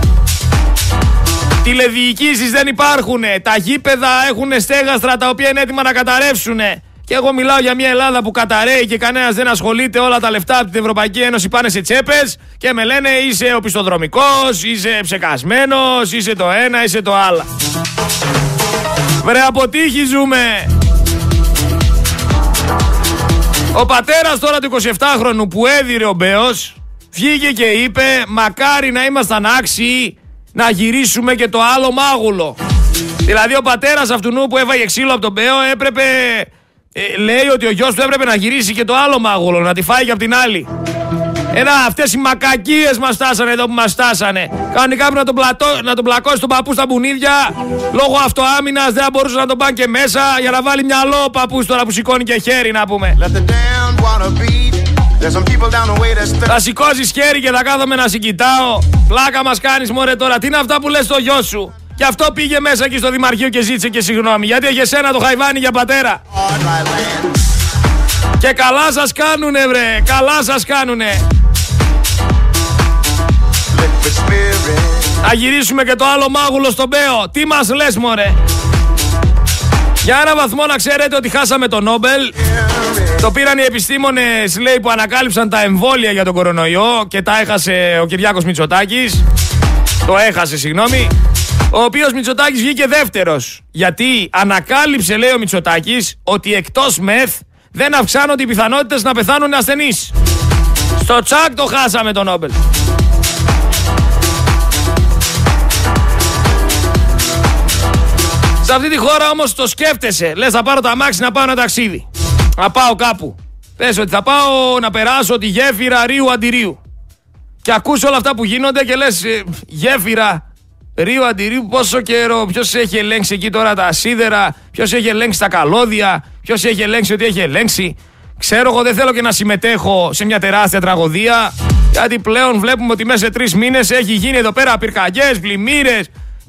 Τηλεδιοικήσεις δεν υπάρχουνε. Τα γήπεδα έχουν στέγαστρα τα οποία είναι έτοιμα να καταρρεύσουνε. Και εγώ μιλάω για μια Ελλάδα που καταραίει και κανένας δεν ασχολείται. Όλα τα λεφτά από την Ευρωπαϊκή Ένωση πάνε σε τσέπες και με λένε είσαι οπισθοδρομικός, είσαι ψεκασμένος, είσαι το ένα, είσαι το άλλο. Βρε αποτύχει ζούμε. Ο πατέρας τώρα του 27χρονου που έδιρε ο Μπέος βγήκε και είπε μακάρι να ήμασταν άξιοι να γυρίσουμε και το άλλο μάγουλο. Δηλαδή ο πατέρας αυτού που έβαγε ξύλο από τον Μπέο έπρεπε ε, λέει ότι ο γιος του έπρεπε να γυρίσει και το άλλο μάγουλο, να τη φάει και από την άλλη. Ένα, αυτές οι μακακίες μας στάσανε εδώ που μας στάσανε. Κανονικά πρέπει να τον, πλατώ, να τον πλακώσει τον παππού στα μπουνίδια. Λόγω αυτοάμυνας δεν μπορούσε να τον πάνε και μέσα για να βάλει μυαλό ο παππούς τώρα που σηκώνει και χέρι να πούμε. Θα σηκώσεις χέρι και θα κάθομαι να συγκοιτάω. Πλάκα μας κάνεις μωρέ τώρα. Τι είναι αυτά που λες στο γιο σου; Και αυτό πήγε μέσα εκεί στο Δημαρχείο και ζήτησε και συγγνώμη. Γιατί έχεις σένα το χαϊβάνι για πατέρα; Και καλά σας κάνουνε βρε. Καλά σας κάνουνε. Θα γυρίσουμε και το άλλο μάγουλο στον Μπέο. Τι μας λες μωρέ; Για ένα βαθμό να ξέρετε ότι χάσαμε το Νόμπελ. Το πήραν οι επιστήμονες λέει που ανακάλυψαν τα εμβόλια για τον κορονοϊό και τα έχασε ο Κυριάκος Μητσοτάκης. Το έχασε συγγνώμη ο οποίος Μητσοτάκης βγήκε δεύτερος. Γιατί ανακάλυψε, λέει ο Μητσοτάκης, ότι εκτός μεθ δεν αυξάνονται οι πιθανότητες να πεθάνουν ασθενείς. Στο τσακ το χάσαμε τον Νόμπελ. Σε αυτή τη χώρα όμως το σκέφτεσαι. Λες, θα πάρω τα αμάξι να πάω ένα ταξίδι. Να πάω κάπου. Πε ότι θα πάω να περάσω τη γέφυρα Ρίου Αντιρίου. Και ακούς όλα αυτά που γίνονται και λες ε, γέφυρα Ρίου Αντιρίου, πόσο καιρό, ποιος έχει ελέγξει εκεί τώρα τα σίδερα, ποιος έχει ελέγξει τα καλώδια, ποιος έχει ελέγξει ότι έχει ελέγξει. Ξέρω εγώ δεν θέλω και να συμμετέχω σε μια τεράστια τραγωδία, γιατί πλέον βλέπουμε ότι μέσα σε τρεις μήνες έχει γίνει εδώ πέρα πυρκαγιές, πλημμύρε,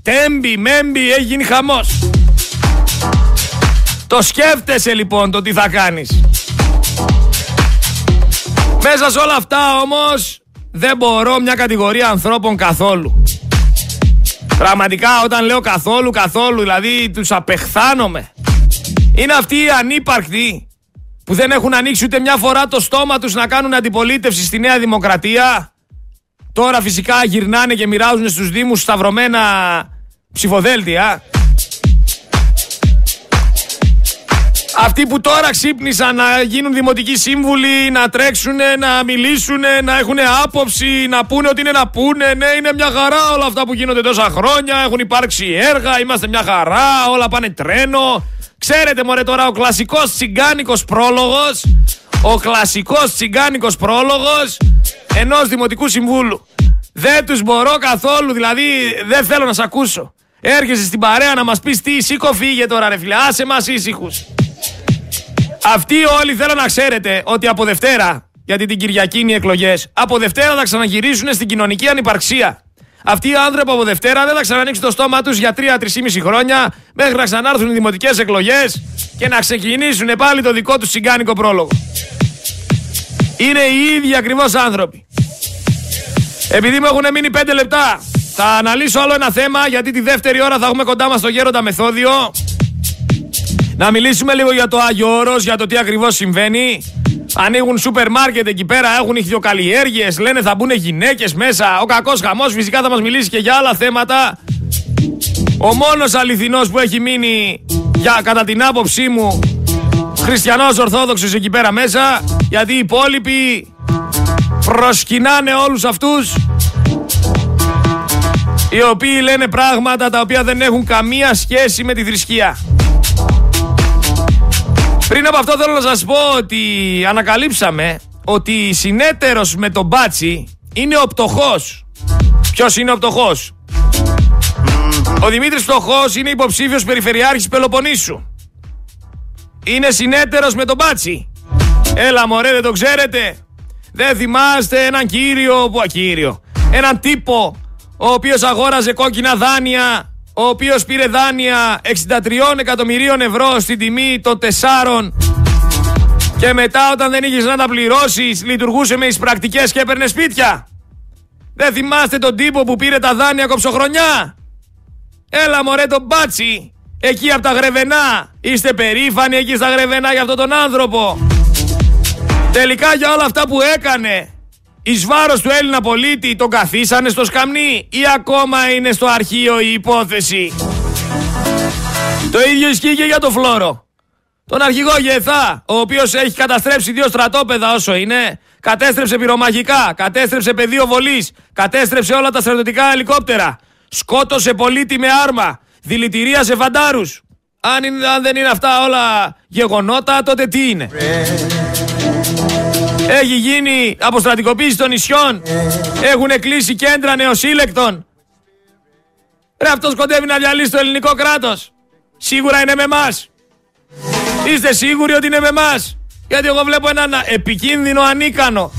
τέμπι, μέμπι, έχει γίνει χαμός. Το σκέφτεσαι λοιπόν το τι θα κάνεις. Μέσα σε όλα αυτά όμως δεν μπορώ μια κατηγορία ανθρώπων καθόλου. Πραγματικά όταν λέω καθόλου, καθόλου, δηλαδή τους απεχθάνομαι. Είναι αυτοί οι ανύπαρκτοι που δεν έχουν ανοίξει ούτε μια φορά το στόμα τους να κάνουν αντιπολίτευση στη Νέα Δημοκρατία. Τώρα φυσικά γυρνάνε και μοιράζουν στους Δήμους σταυρωμένα ψηφοδέλτια. Αυτοί που τώρα ξύπνησαν να γίνουν δημοτικοί σύμβουλοι, να τρέξουν, να μιλήσουν, να έχουν άποψη, να πούνε ότι είναι να πούνε. Ναι, είναι μια χαρά όλα αυτά που γίνονται τόσα χρόνια. Έχουν υπάρξει έργα, είμαστε μια χαρά, όλα πάνε τρένο. Ξέρετε μωρέ τώρα ο κλασικός τσιγκάνικος πρόλογος, ο κλασικός τσιγκάνικος πρόλογος ενός δημοτικού συμβούλου. Δεν τους μπορώ καθόλου, δηλαδή δεν θέλω να σε ακούσω. Έρχεσαι στην παρέα να μας πεις τι, σήκω φύγε τώρα ρε φίλε, άσε μας ήσυχους. Αυτοί όλοι θέλω να ξέρετε ότι από Δευτέρα, γιατί την Κυριακή είναι οι εκλογές, από Δευτέρα θα ξαναγυρίσουν στην κοινωνική ανυπαρξία. Αυτοί οι άνθρωποι από Δευτέρα δεν θα ξανανοίξουν το στόμα τους για 3-3,5 χρόνια μέχρι να ξανάρθουν οι δημοτικές εκλογές και να ξεκινήσουν πάλι το δικό τους συγκάνικο πρόλογο. Είναι οι ίδιοι ακριβώς άνθρωποι. Επειδή μου έχουν μείνει 5 λεπτά, θα αναλύσω άλλο ένα θέμα γιατί τη δεύτερη ώρα θα έχουμε κοντά μας το γέροντα μεθόδιο. Να μιλήσουμε λίγο για το Άγιο Όρος, για το τι ακριβώς συμβαίνει. Ανοίγουν σούπερ μάρκετ εκεί πέρα, έχουν ηχθειοκαλλιέργειες, λένε θα μπουν γυναίκες μέσα. Ο κακός χαμός φυσικά θα μας μιλήσει και για άλλα θέματα. Ο μόνος αληθινός που έχει μείνει, για, κατά την άποψή μου, χριστιανός ορθόδοξος εκεί πέρα μέσα, γιατί οι υπόλοιποι προσκυνάνε όλους αυτούς οι οποίοι λένε πράγματα τα οποία δεν έχουν καμία σχέση με τη θρησκεία. Πριν από αυτό θέλω να σας πω ότι ανακαλύψαμε ότι συνέτερος με τον Μπάτσι είναι ο Πτωχός. Ποιος είναι ο Πτωχός; Ο Δημήτρης Πτωχός είναι υποψήφιος περιφερειάρχης Πελοποννήσου. Είναι συνέτερος με τον Μπάτσι. Έλα μωρέ δεν το ξέρετε. Δεν θυμάστε έναν κύριο, που κύριο, έναν τύπο ο οποίος αγόραζε κόκκινα δάνεια ο οποίος πήρε δάνεια 63 εκατομμυρίων ευρώ στην τιμή των 4 και μετά όταν δεν είχες να τα πληρώσεις, λειτουργούσε με εισπρακτικές και έπαιρνε σπίτια. Δεν θυμάστε τον τύπο που πήρε τα δάνεια κοψοχρονιά; Έλα μωρέ τον μπάτσι. Εκεί από τα γρεβενά. Είστε περήφανοι εκεί στα γρεβενά για αυτόν τον άνθρωπο. Τελικά για όλα αυτά που έκανε Εις βάρος του Έλληνα πολίτη τον καθίσανε στο σκαμνί ή ακόμα είναι στο αρχείο η υπόθεση; Το ίδιο ισχύει και για το Φλόρο. Τον αρχηγό Γεθά, ο οποίος έχει καταστρέψει δύο στρατόπεδα όσο είναι, κατέστρεψε πυρομαχικά, κατέστρεψε πεδίο βολής, κατέστρεψε όλα τα στρατιωτικά ελικόπτερα, σκότωσε πολίτη με άρμα, δηλητηρίασε φαντάρους. Αν, αν δεν είναι αυτά όλα γεγονότα, τότε τι είναι; Έχει γίνει αποστρατικοποίηση των νησιών. Έχουν κλείσει κέντρα νεοσύλλεκτων. Ρε αυτός κοντεύει να διαλύσει το ελληνικό κράτος. Σίγουρα είναι με εμάς. Είστε σίγουροι ότι είναι με εμάς; Γιατί εγώ βλέπω έναν επικίνδυνο ανίκανο.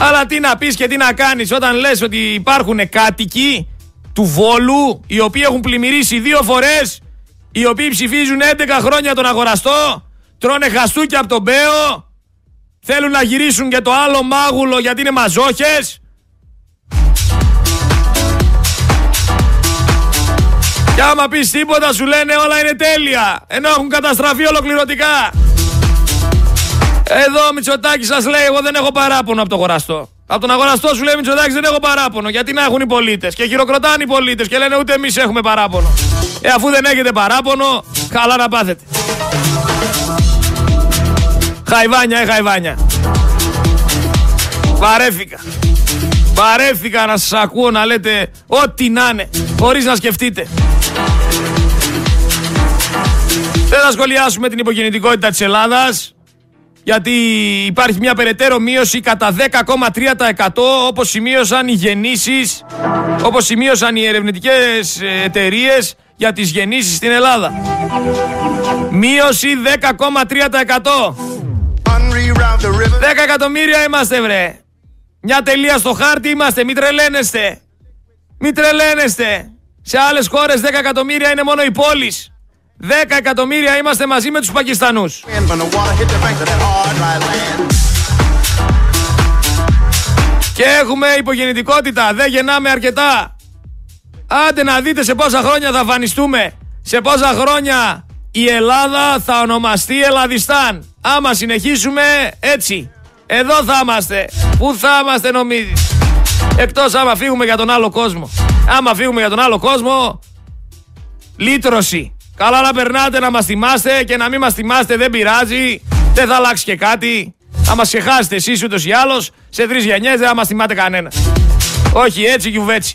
Αλλά τι να πεις και τι να κάνεις όταν λες ότι υπάρχουν κάτοικοι του Βόλου οι οποίοι έχουν πλημμυρίσει δύο φορές οι οποίοι ψηφίζουν 11 χρόνια τον αγοραστό; Τρώνε χαστούκια από τον Μπέο, θέλουν να γυρίσουν και το άλλο μάγουλο γιατί είναι μαζόχες. Και άμα πεις τίποτα σου λένε όλα είναι τέλεια, ενώ έχουν καταστραφεί ολοκληρωτικά. Εδώ ο Μητσοτάκης σας λέει εγώ δεν έχω παράπονο από το αγοραστό. Από τον αγοραστό σου λέει Μητσοτάκης δεν έχω παράπονο. Γιατί να έχουν οι πολίτες. Και χειροκροτάνε οι πολίτες και λένε ούτε εμείς έχουμε παράπονο. Ε αφού δεν έχετε παράπονο, καλά να πάθετε. Χαϊβάνια, ε, χαϊβάνια. Βαρέθηκα. Βαρέθηκα να σας ακούω να λέτε ό,τι να είναι, χωρίς να σκεφτείτε. Δεν θα σχολιάσουμε την υπογεννητικότητα της Ελλάδας, γιατί υπάρχει μια περαιτέρω μείωση κατά 10,3% όπως σημείωσαν οι γεννήσεις, όπως σημείωσαν οι ερευνητικές εταιρείες για τις γεννήσεις στην Ελλάδα. Μείωση 10,3%. 10 εκατομμύρια είμαστε βρε. Μια τελεία στο χάρτη είμαστε, μην τρελαίνεστε. Μην τρελαίνεστε. Σε άλλες χώρες 10 εκατομμύρια είναι μόνο οι πόλεις. 10 εκατομμύρια είμαστε μαζί με τους Πακιστανούς. Και έχουμε υπογεννητικότητα, δεν γεννάμε αρκετά. Άντε να δείτε σε πόσα χρόνια θα αφανιστούμε. Σε πόσα χρόνια η Ελλάδα θα ονομαστεί Ελλαδιστάν. Άμα συνεχίσουμε έτσι. Εδώ θα είμαστε. Πού θα είμαστε νομίζεις; Εκτός άμα φύγουμε για τον άλλο κόσμο. Άμα φύγουμε για τον άλλο κόσμο, λύτρωση. Καλά να περνάτε να μας θυμάστε και να μην μας θυμάστε δεν πειράζει. Δεν θα αλλάξει και κάτι. Θα μας ξεχάσετε εσείς ούτως ή άλλως. Σε τρεις γενιές δεν θα μας θυμάται κανένας. Όχι έτσι και ουβέτσι.